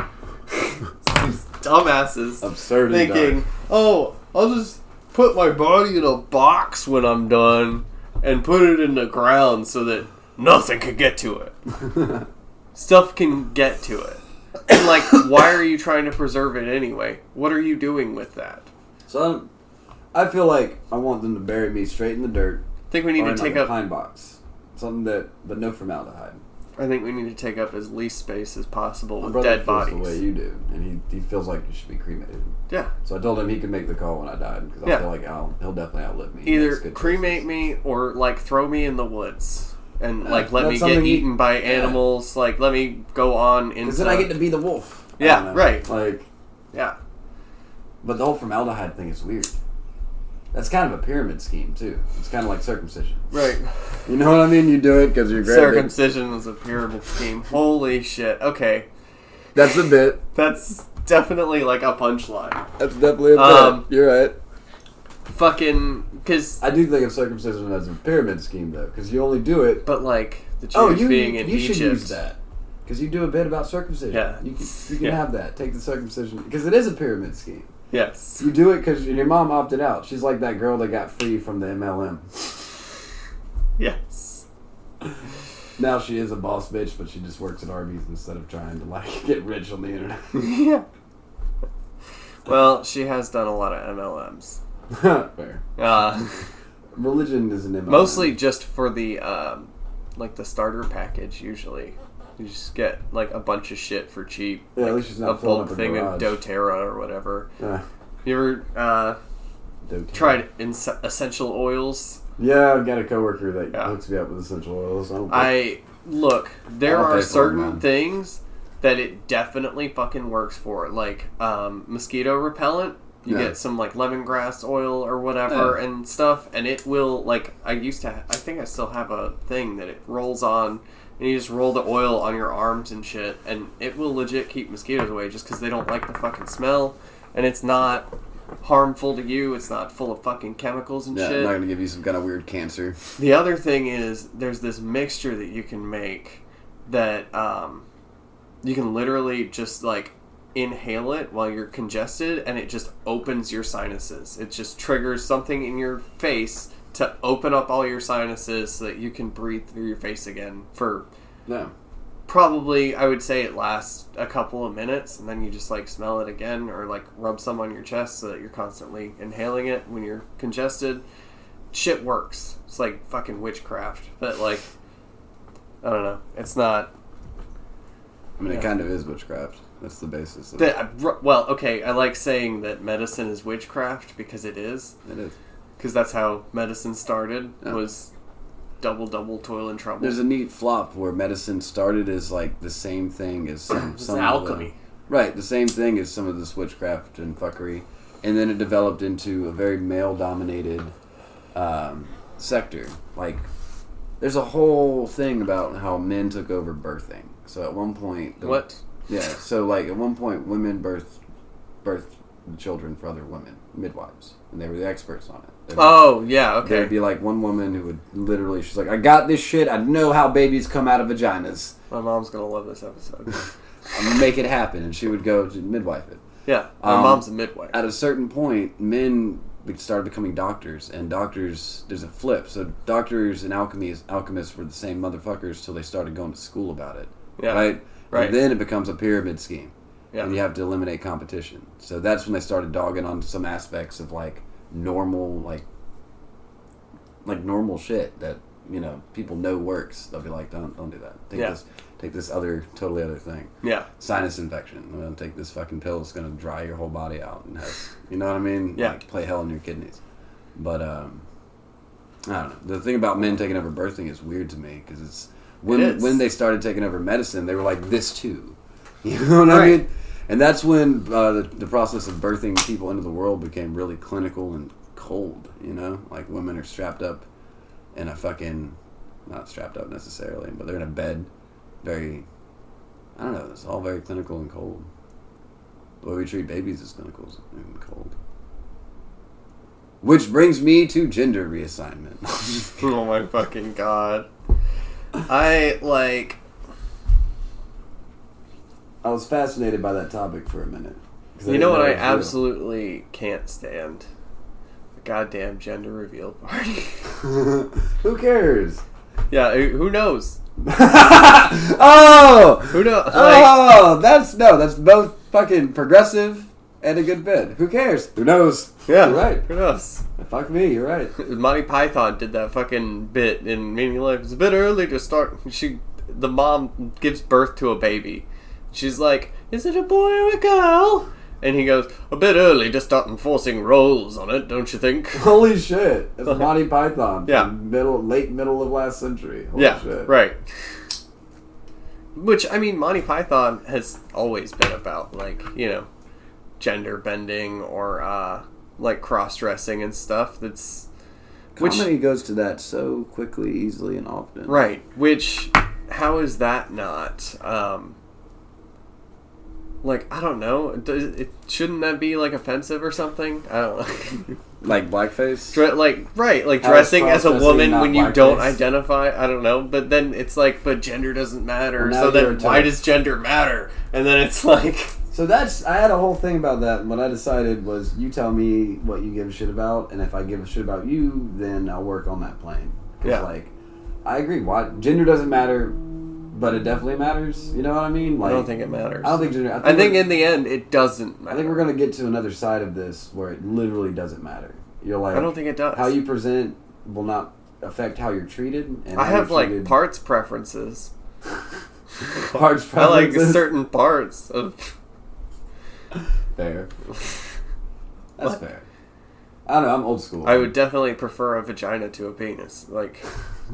These dumbasses Absurd. thinking. "Oh, I'll just put my body in a box when I'm done and put it in the ground so that nothing can get to it. Stuff can get to it." And like, why are you trying to preserve it anyway? What are you doing with that? So I'm- feel like I want them to bury me straight in the dirt. I think we need to take like a up. pine box, something that, but no formaldehyde. I think we need to take up as least space as possible My with dead feels the way bodies. you do, and he, he feels like you should be cremated. Yeah, So I told him he could make the call when I died because I Yeah. feel like I'll, he'll definitely outlive me. Either cremate choices. me or like throw me in the woods and Yeah, like let that's me get something you- eaten by animals. Like let me go on into. Because then I get to be the wolf. I Yeah, don't know. right. Like, yeah. but the whole formaldehyde thing is weird. That's kind of a pyramid scheme too. It's kind of like circumcision. Right. You know what I mean? You do it because you're great. Circumcision is a pyramid scheme. Holy shit. Okay. That's a bit. That's definitely like a punchline. That's definitely a bit. Um, you're right. Fucking. Because. I do think of circumcision as a pyramid scheme though, because you only do it. But like, the Jews Oh, you being you, in you Egypt. should use that because you do a bit about circumcision. Yeah. you can, you can Yeah. have that. Take the circumcision because it is a pyramid scheme. Yes. You do it because your mom opted out. She's like that girl that got free from the MLM. Yes. Now she is a boss bitch, but she just works at Arby's instead of trying to like get rich on the internet. yeah. Well, she has done a lot of MLMs. Fair. Uh, Religion is an MLM. mostly just for the um, like the starter package. Usually, you just get like a bunch of shit for cheap. Yeah, at like, least she's a not filling bulk up a thing of garage. DoTerra or whatever. You ever uh, tried ins- essential oils? Yeah, I've got a coworker that Yeah. hooks me up with essential oils. I, I look. There pay are certain things that it definitely fucking works for, like um, mosquito repellent. You Yeah. get some like lemongrass oil or whatever and stuff, and it will like. I used to. I think I still have a thing that it rolls on, and you just roll the oil on your arms and shit, and it will legit keep mosquitoes away just because they don't like the fucking smell, and it's not harmful to you. It's not full of fucking chemicals and Yeah, shit. not gonna give you some kind of weird cancer. The other thing is there's this mixture that you can make that um, you can literally just like inhale it while you're congested and it just opens your sinuses. It just triggers something in your face to open up all your sinuses so that you can breathe through your face again for No. probably I would say it lasts a couple of minutes and then you just like smell it again or like rub some on your chest so that you're constantly inhaling it when you're congested. Shit works. It's like fucking witchcraft. But like I don't know. It's not I mean, Yeah. it kind of is witchcraft. That's the basis of that uh, well, okay, I like saying that medicine is witchcraft because it is it. Is. because that's how medicine started Yeah. was double double toil and trouble. There's a neat flop where medicine started as like the same thing as some, some alchemy. the- right, the same thing as some of this witchcraft and fuckery, and then it developed into a very male-dominated um, sector. Like, there's a whole thing about how men took over birthing. So at one point, the- What? Yeah. So like at one point, women birthed birthed children for other women, midwives, and they were the experts on it. They'd- Oh yeah, okay. There'd be like one woman who would literally, she's like, I got this shit. I know how babies come out of vaginas. My mom's gonna love this episode. I'm gonna make it happen. And she would go to midwife it. yeah, my Um, mom's a midwife. At a certain point, men started becoming doctors, and doctors, there's a flip. So doctors and alchemists, alchemists were the same motherfuckers till they started going to school about it. Yeah, Right? Right. And then it becomes a pyramid scheme. Yeah. And you have to eliminate competition. So that's when they started dogging on some aspects of like normal, like, like normal shit that you know people know works. They'll be like, don't don't do that. Take Yeah. this, take this other totally other thing. Yeah, Sinus infection. I'm gonna take this fucking pill. It's gonna dry your whole body out and have, you know what I mean? Yeah. Like play hell in your kidneys. But um, I don't know. The thing about men taking over birthing is weird to me because it's when when they started taking over medicine, they were like this too. You know what I mean? And that's when uh, the, the process of birthing people into the world became really clinical and cold. You know, like women are strapped up in a fucking not strapped up necessarily, but they're in a bed, very. I don't know. It's all very clinical and cold. The way we treat babies is clinical and cold. Which brings me to gender reassignment. oh my fucking god. I like. I was fascinated by that topic for a minute. You know what I real. absolutely can't stand? The goddamn gender reveal party. Who cares? yeah, who who knows? oh, Who knows? Oh, like, oh, that's no, that's both fucking progressive and a good bit. Who cares? Who knows? yeah, You're right. Who knows? Fuck me, you're right. Monty Python did that fucking bit in Meaning Life. It's a bit early to start. She, the mom gives birth to a baby. She's like, "Is it a boy or a girl?" And he goes, "A bit early to start enforcing roles on it, don't you think?" Holy shit! It's Monty Python. Yeah. Middle, late middle of last century. Holy yeah, shit. right. Which I mean, Monty Python has always been about like you know, gender bending or uh, like cross dressing and stuff. That's which Comedy goes to that so quickly, easily, and often. Right. Which, how is that not? Um, like I don't know. Does it shouldn't that be like offensive or something? I don't know. Like blackface. Dre- like right, like dressing as a woman when you don't identify. I don't know. But then it's like, but gender doesn't matter. Well, so then why does gender matter? And then it's like, So that's I had a whole thing about that. What I decided was, you tell me what you give a shit about, and if I give a shit about you, then I'll work on that plane. 'Cause, Yeah. Like, I agree. Why gender doesn't matter, but it definitely matters. You know what I mean? Like, I don't think it matters. I don't think gender. I think, I think in the end it doesn't matter. I think we're gonna get to another side of this where it literally doesn't matter. You're like, I don't think it does. how you present will not affect how you're treated. And I have like parts preferences. parts I like certain parts of. Fair. That's fair. I don't know. I'm old school. I would definitely prefer a vagina to a penis. Like,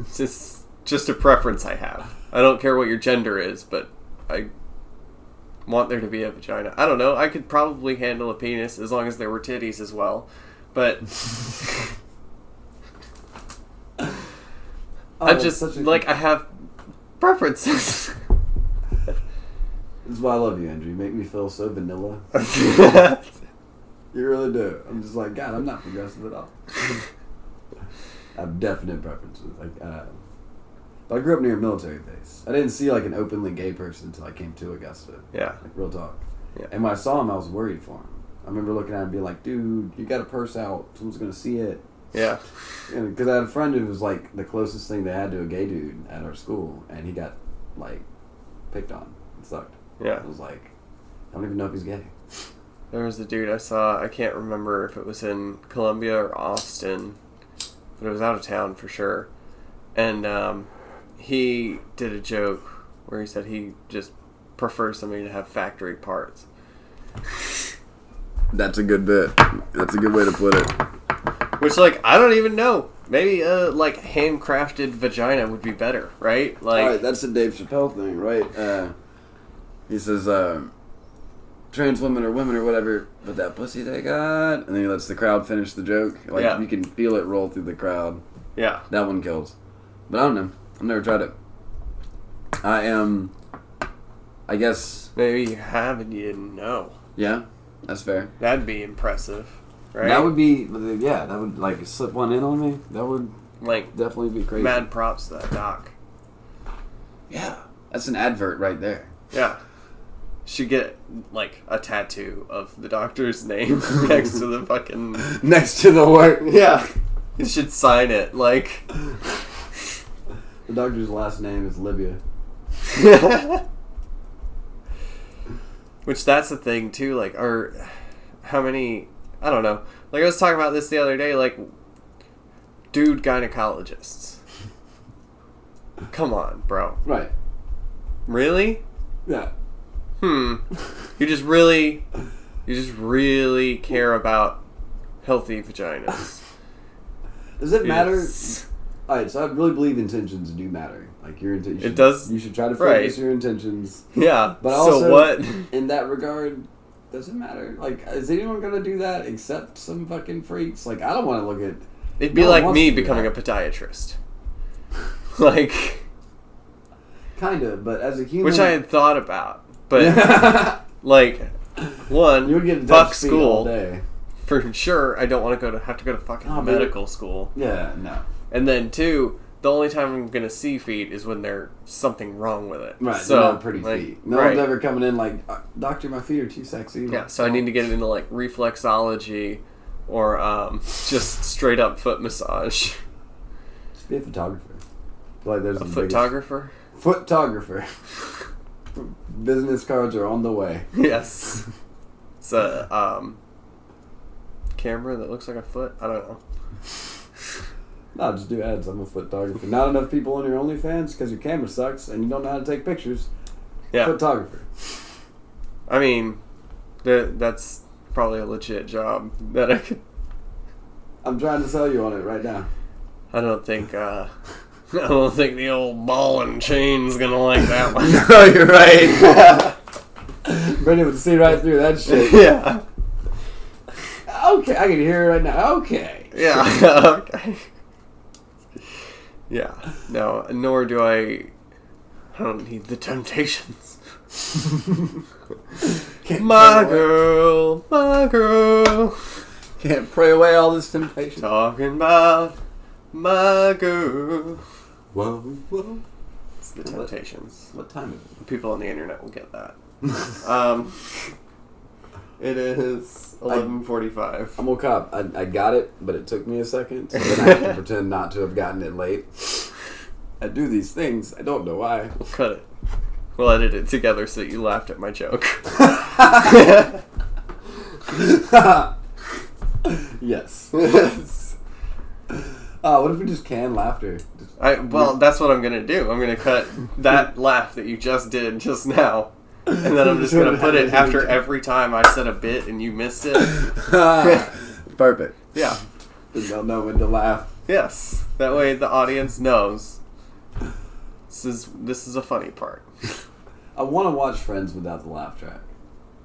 it's just just a preference I have. I don't care what your gender is, but I want there to be a vagina. I don't know. I could probably handle a penis as long as there were titties as well. But Oh, I that's just such a- like I have preferences. This is why I love you, Andrew. You make me feel so vanilla. You really do. I'm just like, God, I'm not progressive at all. I have definite preferences. Like, uh, but I grew up near a military base. I didn't see like an openly gay person until I came to Augusta. Yeah. Like real talk. Yeah. And when I saw him, I was worried for him. I remember looking at him and being like, "Dude, you got a purse out. Someone's gonna see it." Yeah. Because I had a friend who was like the closest thing they had to a gay dude at our school, and he got like picked on. It sucked. Yeah. I was like, I don't even know if he's gay. There was a dude I saw. I can't remember if it was in Columbia or Austin, but it was out of town for sure. And um, he did a joke where he said he just prefers somebody to have factory parts. That's a good bit. That's a good way to put it. Which, like, I don't even know. Maybe a like handcrafted vagina would be better, right? Like, right, that's the Dave Chappelle thing, right? Uh, he says, uh, trans women or women or whatever, but that pussy they got, and then he lets the crowd finish the joke. Like Yeah. you can feel it roll through the crowd. yeah, That one kills. But I don't know. I've never tried it. I am. I guess. maybe you have and you didn't know. Yeah, that's fair. That'd be impressive, right? That would be, yeah, that would like slip one in on me. That would like definitely be crazy. mad props to that doc. Yeah, that's an advert right there. Yeah. Should get like a tattoo of the doctor's name next to the fucking Next to the work. Yeah. You should sign it like The doctor's last name is Libya. Which that's the thing too, like or how many I don't know. Like I was talking about this the other day, like dude gynecologists. Come on, bro. Right. Really? Yeah. Hmm. You just really you just really care about healthy vaginas. Does it matter? All right, so I really believe intentions do matter. Like your intentions. It does- You should try to right. focus your intentions. Yeah. But so also, what? in that regard, does it matter? Like, is anyone gonna do that except some fucking freaks? Like, I don't want to look at. It'd be No like me becoming that. a podiatrist. like Kind of, but as a human, which I had thought about. But like one you would get fuck school for sure. I don't want to go to have to go to fucking Oh, medical school. Yeah, no. And then two, the only time I'm gonna see feet is when there's something wrong with it. Right, So pretty like, feet. No right. one's ever coming in like, "Uh, doctor, my feet are too sexy. Yeah, so I need to get into like reflexology or um, just straight up foot massage. Just be a photographer. Like there's A the biggest- photographer? Business cards are on the way. Yes. It's a um, camera that looks like a foot. I don't know. No, just do ads. I'm a photographer. Not enough people on your OnlyFans because your camera sucks and you don't know how to take pictures. Yeah. Photographer. I mean, that that's probably a legit job that I could. I'm trying to sell you on it right now. I don't think. uh I don't think the old ball and chain's gonna like that one. no, you're right. Brendan would see right through that shit. yeah. Okay, I can hear it right now. Okay. Yeah. okay. Yeah. No. Nor do I. I don't need the temptations. My girl, my girl, Can't pray away all this temptation. talking about my girl. Whoa, whoa. It's the temptations. What time is it? People on the internet will get that. Um, it is eleven forty-five. I'm woke up. I, I got it, but it took me a second. So then I have to pretend not to have gotten it late. I do these things. I don't know why. We'll cut it. We'll edit it together so that you laughed at my joke. yes. Uh, what if we just can laughter? Just, I well, that's what I'm gonna do. I'm gonna cut that laugh that you just did just now, and then I'm just gonna put it after every time I said a bit and you missed it. Perfect. Yeah. they'll know when to laugh. Yes. That way the audience knows. This is this is a funny part. I want to watch Friends without the laugh track.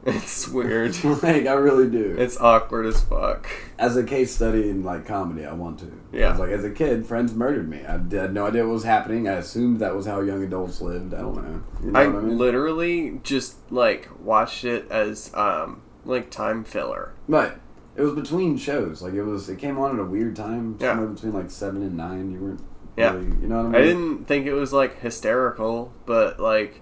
It's weird. like I really do. It's awkward as fuck. as a case study in like comedy, I want to. Yeah. It's like as a kid, friends murdered me. I had no idea what was happening. I assumed that was how young adults lived. I don't know. You know I I mean? literally just like watched it as um like time filler. right. It was between shows. Like it was. It came on at a weird time. Yeah. Somewhere between like seven and nine. You weren't. Yeah. Really, you know what I mean? I didn't think it was like hysterical, but like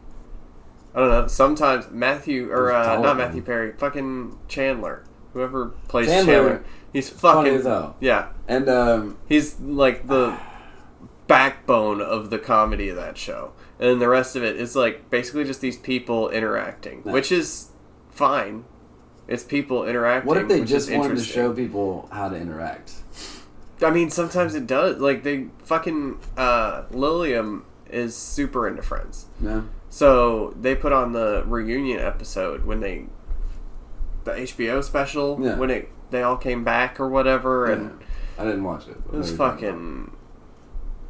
I don't know. Sometimes Matthew or uh, not. Matthew Perry, fucking Chandler, whoever plays Chandler, Chandler, he's fucking as hell. yeah. And um, He's like the backbone of the comedy of that show, and then the rest of it is like basically just these people interacting, Nice. which is fine. It's people interacting. what if they just wanted to show people how to interact? I mean, sometimes it does. Like they fucking uh, Lilium is super into Friends. No. So they put on the reunion episode when they, the HBO special Yeah. when it they all came back or whatever, and I didn't watch it. it was fucking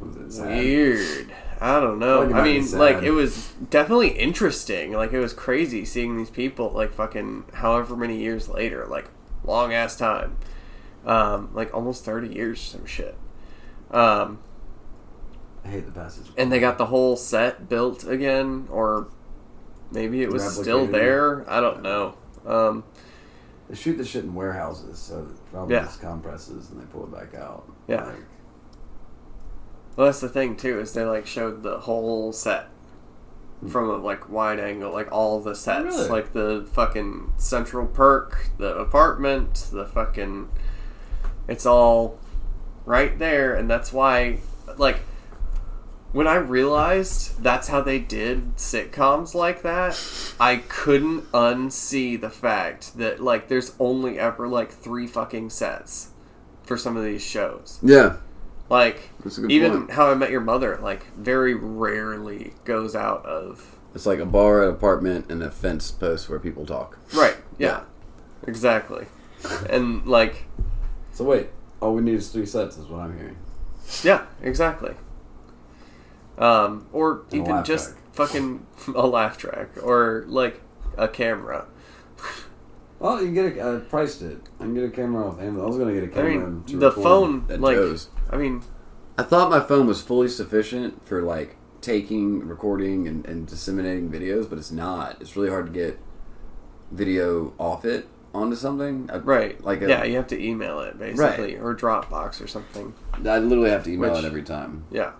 Was it weird. I don't know. Like, I mean, like it was definitely interesting. Like it was crazy seeing these people like fucking however many years later, like long ass time, um, like almost thirty years, some shit. Um, I hate the passage. and they got the whole set built again, or maybe it was still there. I don't know. Um, They shoot the shit in warehouses, so it probably Yeah. just compresses and they pull it back out. Yeah. Like, well, that's the thing too is they like showed the whole set from a like wide angle, like all the sets, Really? like the fucking Central Perk, the apartment, the fucking. It's all right there, and that's why, like, when I realized that's how they did sitcoms like that, I couldn't unsee the fact that like there's only ever like three fucking sets for some of these shows. Yeah, Like that's a good even point. How I Met Your Mother, like very rarely goes out of It's like a bar, an apartment, and a fence post where people talk. right. Yeah, exactly. And like, so wait, all we need is three sets, is what I'm hearing. yeah, exactly. Um, or And even just track. fucking a laugh track or like a camera. Well, you can get a. I priced it. I can get a camera off Amazon. I was gonna get a camera. mean, to the phone, At like, Joe's. I mean, I thought my phone was fully sufficient for like taking, recording, and, and disseminating videos, but it's not. It's really hard to get video off it onto something. I, right? Like a, yeah, you have to email it basically, or Dropbox or something. I literally have to email Which- it every time Yeah,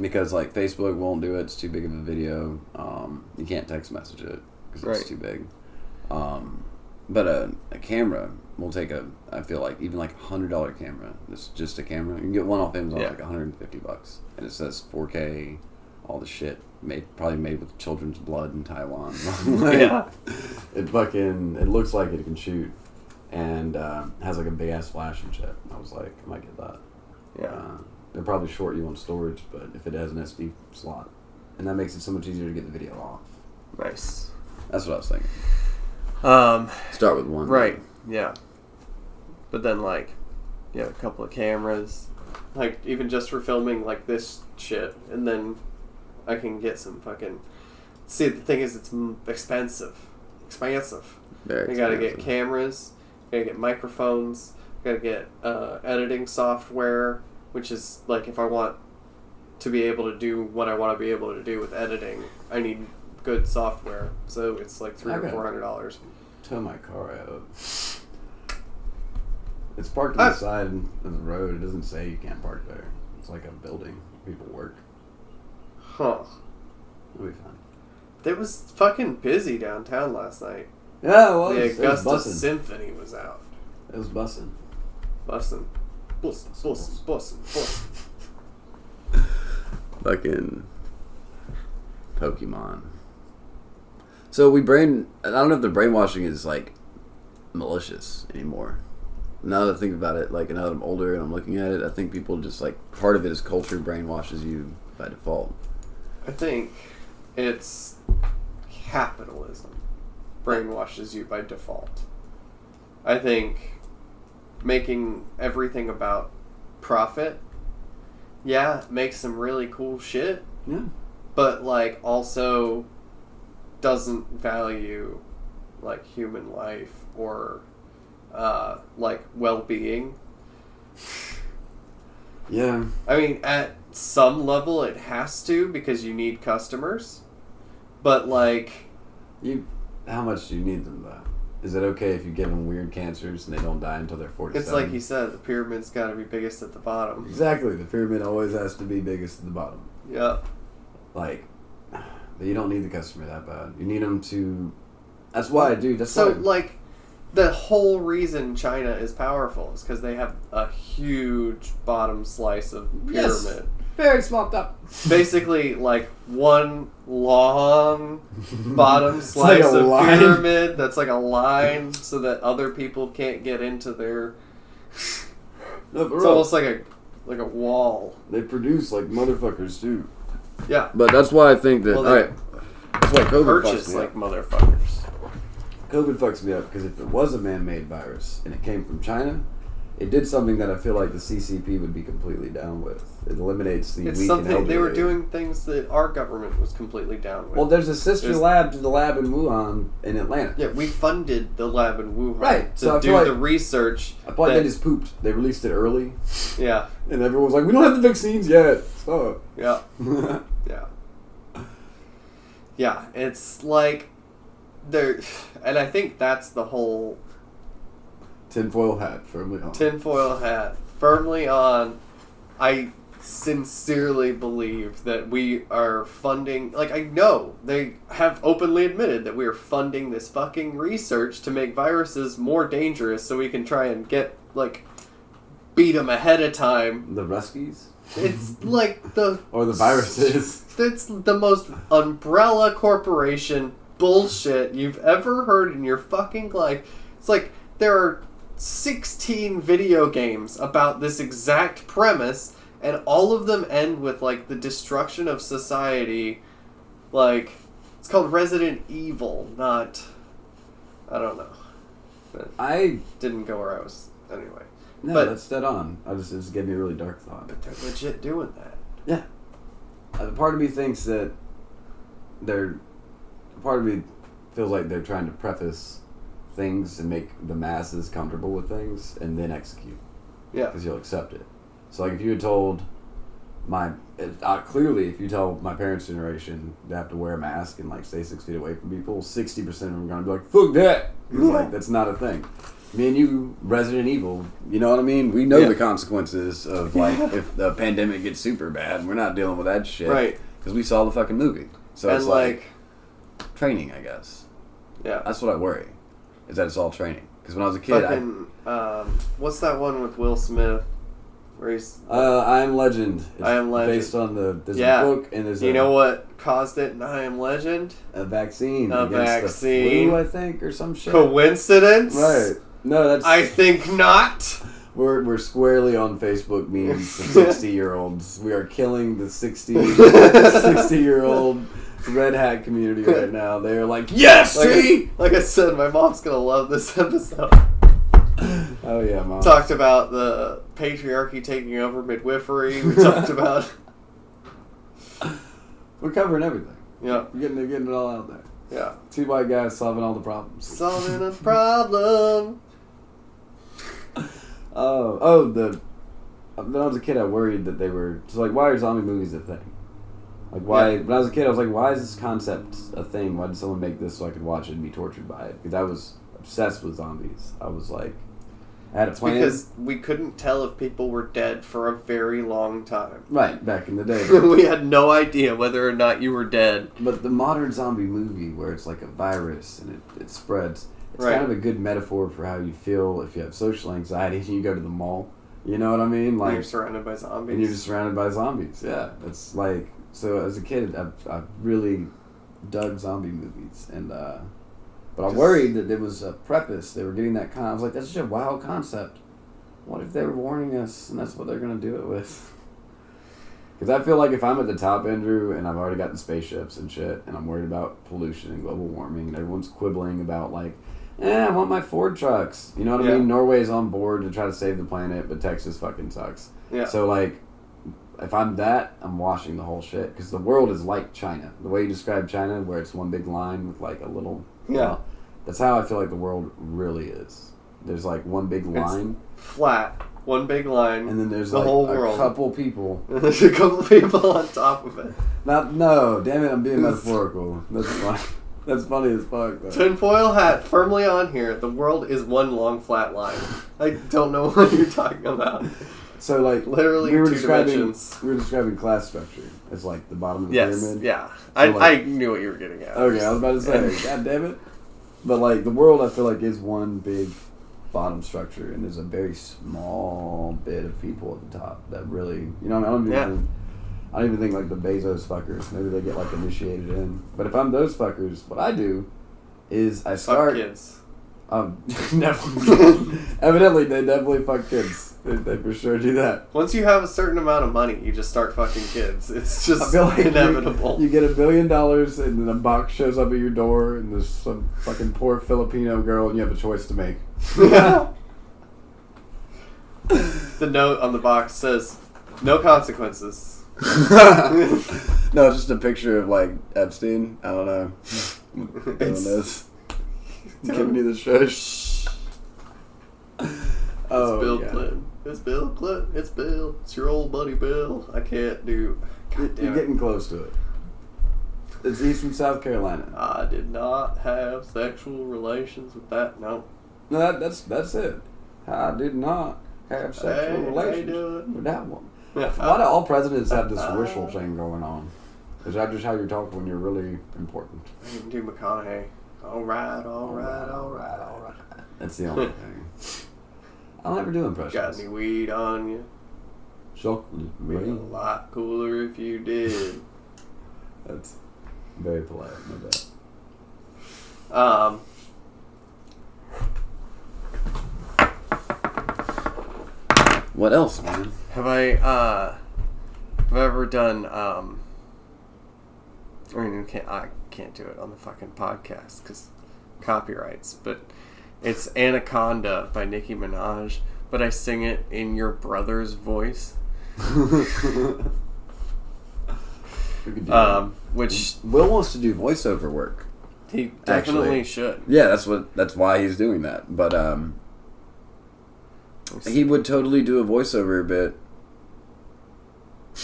because like Facebook won't do it. It's too big of a video. Um, you can't text message it because Right. it's too big. Um, but a, a camera will take a. I feel like even like a hundred dollar camera. It's just a camera. You can get one off Amazon Yeah. like 150 bucks, and it says 4K, all the shit made probably made with children's blood in Taiwan. Like, yeah, It fucking. It looks like it can shoot, and um, has like a big ass flash and shit. I was like, I might get that. yeah. Uh, they're probably short you on storage, but if it has an SD slot, and that makes it so much easier to get the video off. Nice. That's what I was thinking. Um, Start with one. Right. Yeah. But then like, you have a couple of cameras, like even just for filming like this shit, and then I can get some fucking. See, the thing is, it's expensive, expensive. Very You gotta get cameras, you gotta get microphones, you gotta get uh, editing software, which is like if I want to be able to do what I want to be able to do with editing, I need good software. So it's like three or Okay. four hundred dollars. Tow my car out. It's parked on I- the side of the road. It doesn't say you can't park there. It's like a building. People work. Huh. It'll be fine. It was fucking busy downtown last night. Yeah, well, the it was, it was Augusta bussing. Symphony was out. It was bussing. Bussin'. Bussin', bussin', bussin', bussin'. fucking Pokemon. So we brain. I don't know if the brainwashing is like malicious anymore. Now that I think about it, like now that I'm older and I'm looking at it, I think people just like part of it is culture brainwashes you by default. I think it's capitalism brainwashes you by default. I think making everything about profit, yeah, makes some really cool shit, Yeah. but like also doesn't value like human life or uh, like well-being. Yeah. I mean, at some level, it has to because you need customers. But like, You. How much do you need them though? Is it okay if you give them weird cancers and they don't die until they're 47? It's like he said, the pyramid's got to be biggest at the bottom. Exactly. The pyramid always has to be biggest at the bottom. Yeah. Like, you don't need the customer that bad. You need them to. That's why, dude. That's So why. like, the whole reason China is powerful is because they have a huge bottom slice of Yes. Pyramid. very small top. Basically, like one long bottom like slice a of line. pyramid that's like a line, so that other people can't get into their. No, It's real. almost like a like a wall. They produce like motherfuckers too. Yeah. But that's why I think that. Well, they alright. That's why COVID Purchase fucks me like up. motherfuckers. COVID fucks me up because if it was a man-made virus and it came from China, it did something that I feel like the CCP would be completely down with. It eliminates the It's weak and something they were doing things that our government was completely down with. Well, there's a sister There's- lab to the lab in Wuhan in Atlanta. yeah, we funded the lab in Wuhan Right, to so I do feel like- the research. I that- they just pooped. They released it early, yeah, and everyone was like, "We don't have the vaccines yet." Stop. yeah, yeah, yeah. It's like there, and I think that's the whole Tinfoil hat firmly on. tinfoil hat firmly on. I sincerely believe that we are funding. Like I know they have openly admitted that we are funding this fucking research to make viruses more dangerous, so we can try and get like beat them ahead of time. the Ruskies It's like the or the viruses. It's the most umbrella corporation bullshit you've ever heard in your fucking life. It's like there are 16 video games about this exact premise, and all of them end with like the destruction of society. Like, it's called Resident Evil, not. I don't know. But I didn't go where I was. Anyway. no, But- that's dead on. I just it just gave me a really dark thought. But they're legit doing that. Yeah. Uh, part of me thinks that they're. Part of me feels like they're trying to preface things and make the masses comfortable with things and then execute Yeah. because you'll accept it. So, like, if you had told my. Uh, clearly, if you tell my parents' generation they have to wear a mask and, like, stay six feet away from people, 60% of them are going to be like, fuck that! 'Cause, like, that's not a thing. Me and you, Resident Evil, you know what I mean? We know Yeah. the consequences of, like, if the pandemic gets super bad. We're not dealing with that shit. Right. Because we saw the fucking movie. So and it's like, like, training, I guess. yeah. That's what I worry. Is that it's all training. Because when I was a kid, I, um, what's that one with Will Smith? He's, uh, I Am Legend. It's I Am Legend. Based on the there's Yeah. a book and there's you a, know what caused it in I Am Legend? a vaccine A vaccine. flu, I think, or some shit. Coincidence? Right. No, that's I think not. we're we're squarely on Facebook memes of sixty year olds. We are killing the 60, 60 year old red hat community right now. They are like, yes, Like see. I, like I said, my mom's gonna love this episode. Oh yeah, mom. Talked about the patriarchy taking over midwifery. We talked about, We're covering everything. yeah, We're getting it, getting it all out there. yeah, Two white guys solving all the problems. solving a problem. Oh, oh, the. When I was a kid, I worried that they were. So, like, why are zombie movies a thing? Like, why. Yeah. When I was a kid, I was like, why is this concept a thing? Why did someone make this so I could watch it and be tortured by it? Because I was obsessed with zombies. I was like. A. Because we couldn't tell if people were dead for a very long time. Right, back in the day. we had no idea whether or not you were dead. But the modern zombie movie, where it's like a virus and it, it spreads, it's Right. kind of a good metaphor for how you feel if you have social anxiety and you go to the mall. You know what I mean? Like, Like, you're surrounded by zombies. and you're just surrounded by zombies. Yeah, it's like so. As a kid, I, I really dug zombie movies, and uh, but I Just- worried that there was a preface. They were getting that con. I was like, that's such a wild concept. What if they were warning us, and that's what they're gonna do it with? Because I feel like if I'm at the top, Andrew, and I've already got the spaceships and shit, and I'm worried about pollution and global warming, and everyone's quibbling about like, eh, I want my Ford trucks. You know what I mean? Norway's on board to try to save the planet, but Texas fucking sucks. yeah. So like, if I'm that, I'm washing the whole shit because the world is like China. The way you describe China, where it's one big line with like a little, Yeah. That's how I feel like the world really is. There's like one big It's- line, Flat. One big line. and then there's the like whole a world. couple people. And there's a couple people on top of it. Not no, damn it, I'm being metaphorical. That's fine. That's funny as fuck. Though. Tinfoil hat firmly on here. The world is one long flat line. I don't know what you're talking about. So like Literally we were two describing dimensions. we were describing class structure as like the bottom of the Yes, pyramid. yeah. I, like- I knew what you were getting at. Okay, I was about to say, God damn it. But like the world, I feel like is one big bottom structure, and there's a very small bit of people at the top that really, you know, I don't even Yeah. think, I don't even think like the Bezos fuckers. Maybe they get like initiated in. But if I'm those fuckers, what I do is I start. Fuck kids. Um, evidently they definitely fuck kids. They, they for sure do that. Once you have a certain amount of money, you just start fucking kids. It's just like you- inevitable. You, get a billion dollars, and then a box shows up at your door, and there's some fucking poor Filipino girl, and you have a choice to make. the note on the box says, "No consequences." no, just a picture of like Epstein. I don't know. It's- this. Giving you the shush. Oh, it's Bill yeah. Clinton. It's Bill Clinton. It's Bill. It's your old buddy Bill. I can't do. You're, you're damn it. getting close to it. It's he's from South Carolina. I did not have sexual relations with that. No. No, that, that's that's it. I did not have sexual Hey, relations with that one. Why do all presidents have this wishful thing going on? Is that just how you talk when you're really important? I can do McConaughey. All right, all right, all right, all right. That's the only thing. I'll never do impressions. Got any weed on you? Chocolate Be a lot cooler if you did. That's very polite, no doubt. Um. What else, man? Have I uh have I ever done um I mean can't I can't do it on the fucking podcast because copyrights, but it's Anaconda by Nicki Minaj, but I sing it in your brother's voice. We could do Um which Will wants to do voiceover work. he definitely Actually. should. Yeah, that's what. That's why he's doing that. But um, he would totally do a voiceover bit.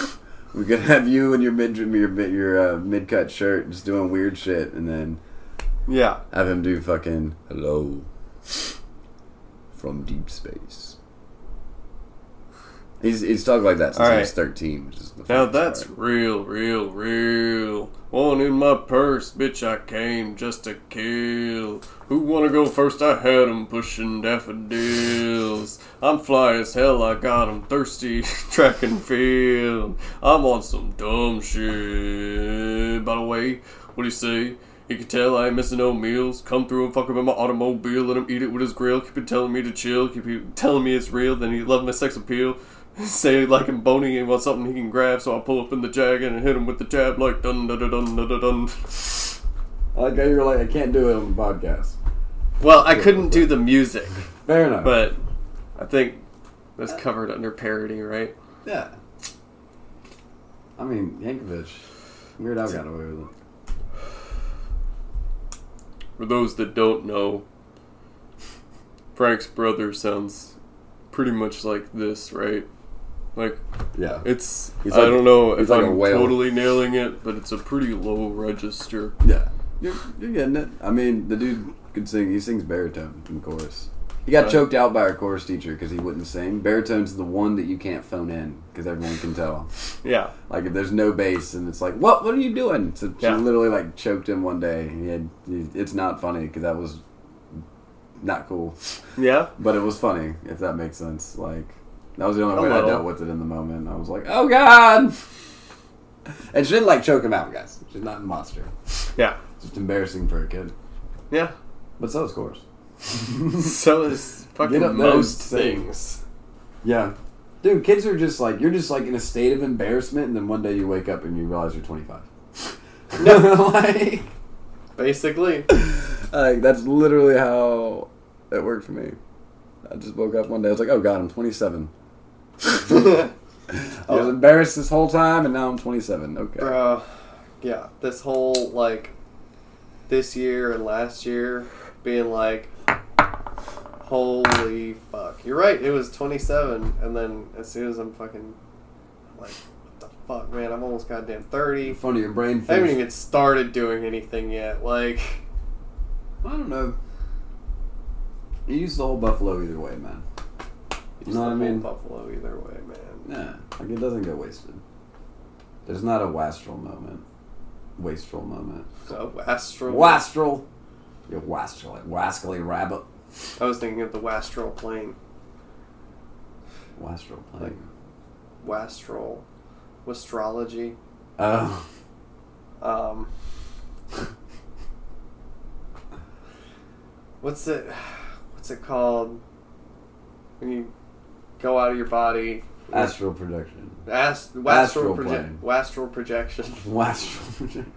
We could have you in your mid your your uh, mid cut shirt, just doing weird shit, and then Yeah. have him do fucking hello from deep space. He's he's talked like that since he was thirteen. Which is the Now that's part. real, real, real. One in my purse, bitch, I came just to kill. Who wanna go first? I had 'em pushing daffodils. I'm fly as hell, I got 'em thirsty, track and field. I'm on some dumb shit. By the way, what do you say? He can tell I ain't missing no meals. Come through and fuck him in my automobile. Let him eat it with his grill. Keep it telling me to chill. Keep it telling me it's real. Then he love my sex appeal. Say like him bony and want something he can grab. So I pull up in the jag and hit him with the jab like dun dun dun dun dun dun. dun. I like how you're like, I can't do it on the podcast. Well, I couldn't do the music, Fair enough. but I think that's covered under parody, right? yeah. I mean, Yankovic. Weird Al got away with it. For those that don't know, Frank's brother sounds pretty much like this, right? Like yeah. it's He's I don't know if like a I'm totally nailing it, but it's a pretty low register. Yeah, you're, you're getting it. I mean, the dude could sing. He sings baritone in chorus. He got Right. choked out by our chorus teacher because he wouldn't sing. Baritone's the one that you can't phone in because everyone can tell. Yeah. Like if there's no bass and it's like, what? What are you doing? So she Yeah. literally like choked him one day. He had. He, it's not funny because that was not cool, Yeah. but it was funny if that makes sense. Like that was the only A way I dealt with it in the moment. I was like, oh god. And she didn't like choke him out, guys. She's not a monster. Yeah. It's just embarrassing for a kid. Yeah. But so is chorus. So is fucking Get up there and most sing. things. Yeah. Dude, kids are just like, you're just like in a state of embarrassment, and then one day you wake up and you realize you're 25. No, like, Basically. Like that's literally how it worked for me. I just woke up one day. I was like, "Oh God, I'm 27." I was embarrassed this whole time, and now I'm 27. Okay. Bro, yeah, this whole like this year and last year being like, holy fuck. You're right. It was 27, and then as soon as I'm fucking like, what the fuck, man, I'm almost goddamn 30. In front of your brain. I haven't even started doing anything yet. Like, I don't know. You use the whole buffalo either way, man. use know what I the whole mean? Buffalo either way, man. Yeah, like it doesn't get wasted. There's not a wastrel moment. Wastrel moment. So, wastrel. Wastrel! You wastrel, wascally rabbit. I was thinking of the Wastral plane. Wastrel playing. Wastral. Wastrology. Oh. Um, what's it? What's it called? When you go out of your body. Astral projection. Ast- Astral Wastral, plane. proje- Wastral projection. Wastrel projection.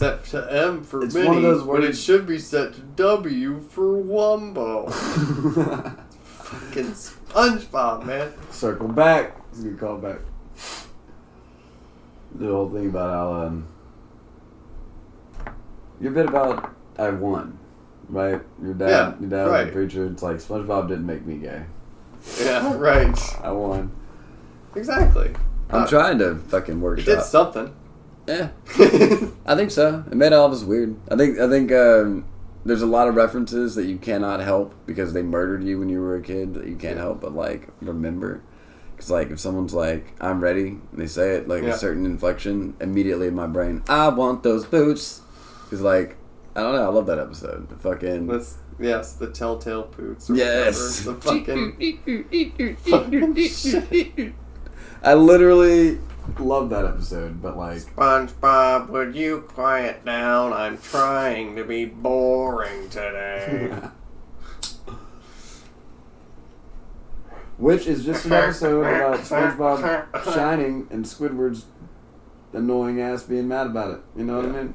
Set to M for It's mini, those but it should be set to W for Wumbo. Fucking SpongeBob, man. Circle back. It's a good call back. The whole thing about how um, your bit about I won, right? Your dad, Yeah, your dad was a preacher. It's like SpongeBob didn't make me gay. Yeah, right. I won. Exactly. I'm Uh, trying to fucking work. It did something. Yeah, I think so. It made all of us weird. I think I think um, there's a lot of references that you cannot help because they murdered you when you were a kid that you can't help but like remember. Because like if someone's like I'm ready, and they say it like Yeah. a certain inflection, immediately in my brain I want those boots. Because like I don't know, I love that episode. The fucking That's yes, the telltale poots. Or yes. whatever. The fucking I literally Love that episode, but like SpongeBob, would you quiet down? I'm trying to be boring today. Which is just an episode about SpongeBob shining and Squidward's annoying ass being mad about it. You know what I mean?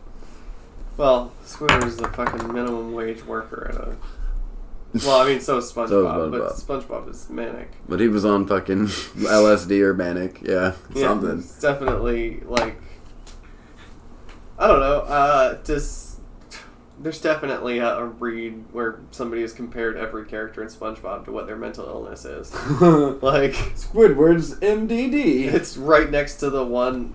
well, Squidward's the fucking minimum wage worker at a. Well, I mean, so is SpongeBob, So is but SpongeBob is manic. But he was on fucking LSD or manic, yeah, Yeah, something. It's definitely like I don't know. Uh, just there's definitely a, a read where somebody has compared every character in SpongeBob to what their mental illness is. like Squidward's MDD. it's right next to the one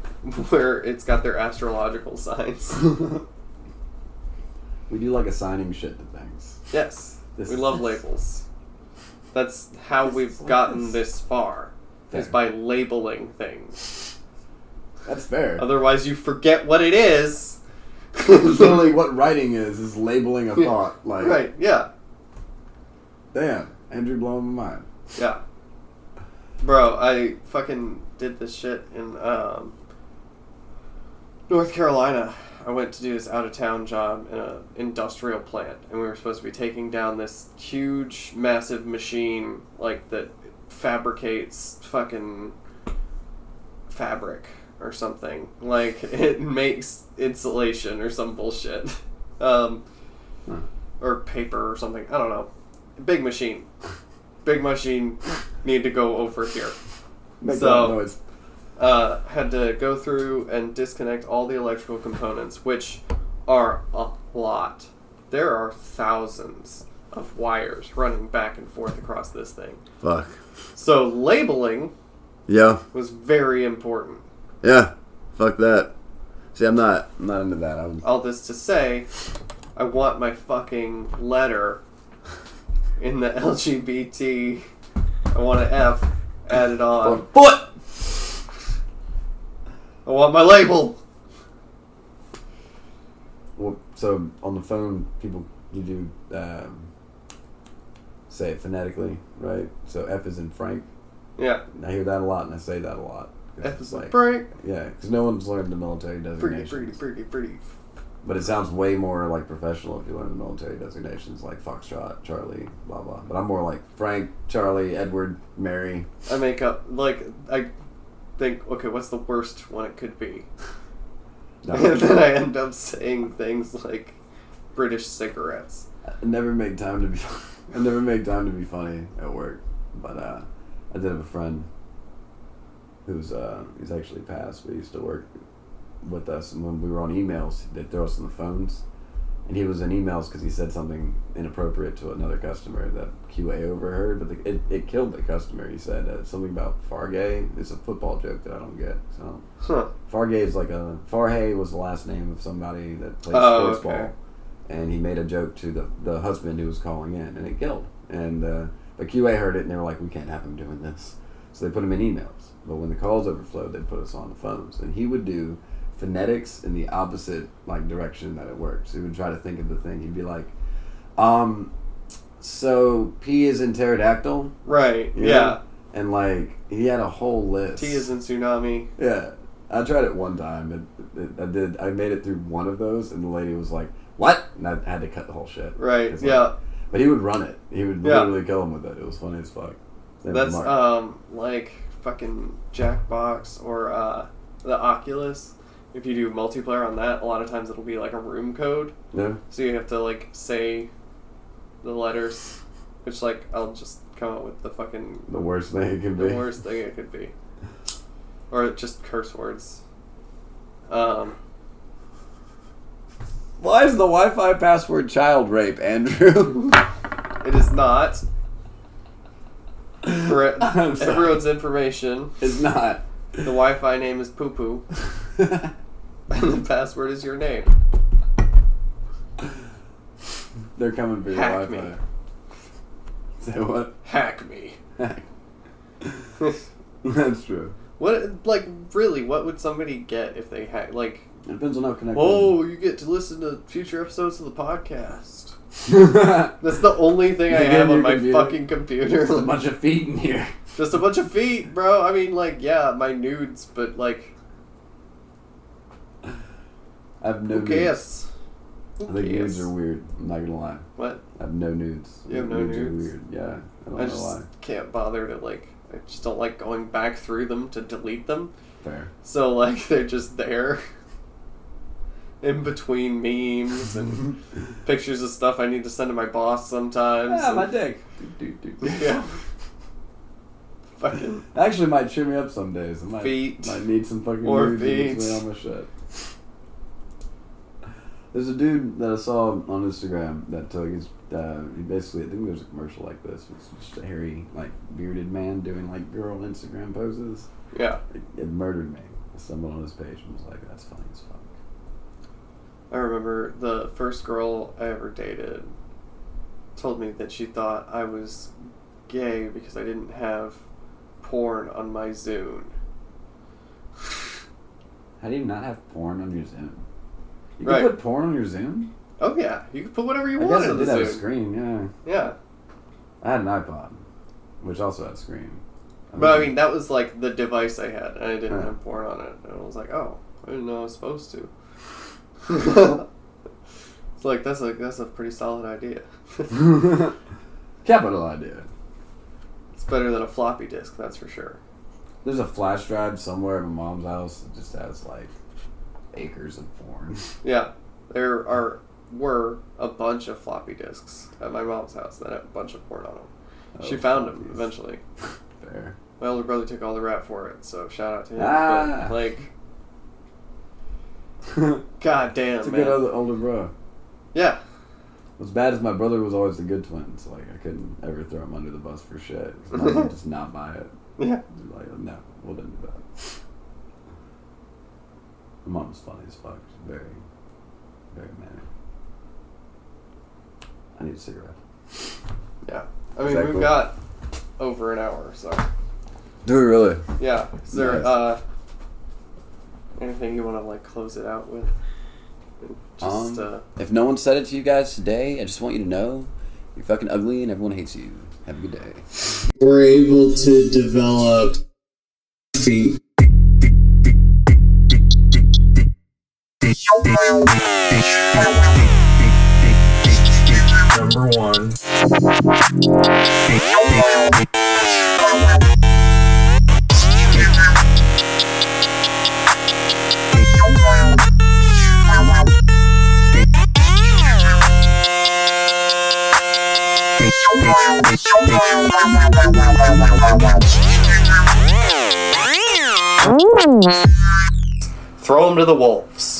where it's got their astrological signs. we do like assigning shit to things. yes, This we love labels. That's how This we've gotten this far. Is by labeling things. That's fair. Otherwise, you forget what it is. Literally, what writing is is labeling a thought. Like, Right, yeah. damn, Andrew blowing my mind. Yeah. Bro, I fucking did this shit in um, North Carolina. I went to do this out of town job in an industrial plant, and we were supposed to be taking down this huge, massive machine like that fabricates fucking fabric or something. Like it makes insulation or some bullshit, um, Huh. or paper or something. I don't know. Big machine. Big machine. Need to go over here Make So- that noise. Uh, had to go through and disconnect all the electrical components, which are a lot. There are thousands of wires running back and forth across this thing. Fuck. So labeling Yeah, was very important. yeah. Fuck that. See, I'm not, I'm not into that. I'm, All this to say, I want my fucking letter in the LGBT. I want an F added on. foot. I want my label. Well, so on the phone, people you do um, say it phonetically, right? So F is in Frank. Yeah, I hear that a lot, and I say that a lot. F is like Frank. yeah, because no one's learned the military Pretty, designations. pretty, pretty, pretty. But it sounds way more like professional if you learn the military designations, like Foxtrot, Charlie, blah blah. But I'm more like Frank, Charlie, Edward, Mary. I make up like I think okay, what's the worst one it could be? No, and then I end up saying things like British cigarettes. I never make time to be. I never make time to be funny at work. But uh, I did have a friend who's uh, he's actually passed, but he used to work with us. And when we were on emails, they'd throw us on the phones, and he was in emails because he said something inappropriate to another customer that QA overheard, but the, it, it killed the customer. He said uh, something about Fargay. It's a football joke that I don't get. So Huh. Fargay is like a Farhay was the last name of somebody that played Oh, sports okay. ball, and he made a joke to the the husband who was calling in, and it killed. And uh, the QA heard it, and they were like, "We can't have him doing this," so they put him in emails. But when the calls overflowed, they put us on the phones, and he would do phonetics in the opposite like direction that it works. He would try to think of the thing. He'd be like, um. So P is in pterodactyl, Right. Yeah. Yeah. and like he had a whole list. T is in tsunami. Yeah, I tried it one time. It, it, I did. I made it through one of those, and the lady was like, "What?" And I had to cut the whole shit. Right. Like- yeah. but he would run it. He would Yeah. literally kill him with it. It was funny as fuck. Was That's um like fucking Jackbox or uh the Oculus. If you do multiplayer on that, a lot of times it'll be like a room code. no. So you have to like say the letters, which like I'll just come up with the fucking The worst thing it could the be. The worst thing it could be, or just curse words. Um, Why is the Wi-Fi password child rape, Andrew? it is not. For everyone's information, is not. the Wi-Fi name is Poo Poo, and the password is your name. They're coming for your Hack Wi-Fi. me. Say what? Hack me. That's true. What like really? What would somebody get if they hack? Like, It depends on how connected. oh, you get to listen to future episodes of the podcast. That's the only thing I have on my computer? fucking computer. a bunch of feet in here. Just a bunch of feet, bro. I mean, like, yeah, my nudes, but like, have no who nudes. cares? I Who think cares? nudes are weird. I'm not gonna lie. What? I have no nudes. You have no nudes? Are weird. Yeah, I don't I know just can't bother to like. I just don't like going back through them to delete them. Fair. So like, they're just there. In between memes and pictures of stuff I need to send to my boss sometimes. Yeah, my dick. Do, do, do. Yeah. Fucking Actually, might cheer me up some days. I might, Feet. Might need some fucking More nudes feet. all my shit. There's a dude that I saw on Instagram that took his. Uh, he basically, I think there's a commercial like this. It's just a hairy, like bearded man doing like girl Instagram poses. yeah. It, it murdered me. Someone on his page and was like, "That's funny as fuck." I remember the first girl I ever dated told me that she thought I was gay because I didn't have porn on my Zune. How do you not have porn on your Zune? You Right. can put porn on your Zune. Oh yeah, you can put whatever you I want guess it did have a screen. Yeah, Yeah, I had an iPod, which also had a screen. but I mean that was like the device I had, and I didn't Yeah. have porn on it, and I was like, oh, I didn't know I was supposed to. it's like that's a that's a pretty solid idea. capital idea. it's better than a floppy disk, that's for sure. There's a flash drive somewhere at my mom's house that just has like acres of porn. Yeah, there are were a bunch of floppy disks at my mom's house that had a bunch of porn on them. she Oh, found them eventually. Fair. My older brother took all the rap for it, so shout out to him. Ah. But like, god damn, It's a man. good older, older bro. yeah, What's bad is my brother was always the good twin, so like I couldn't ever throw him under the bus for shit. 'Cause just not buy it. yeah. Like, no, we'll do that. My mom's funny as fuck. She's very, very manly. I need a cigarette. Yeah. I mean, Is that we've cool? got over an hour, so Do we really? yeah. Is there Nice. uh anything you want to like close it out with? Just Um, uh, If no one said it to you guys today, I just want you to know you're fucking ugly and everyone hates you. Have a good day. We're able to develop feet. Number one. throw them to the wolves.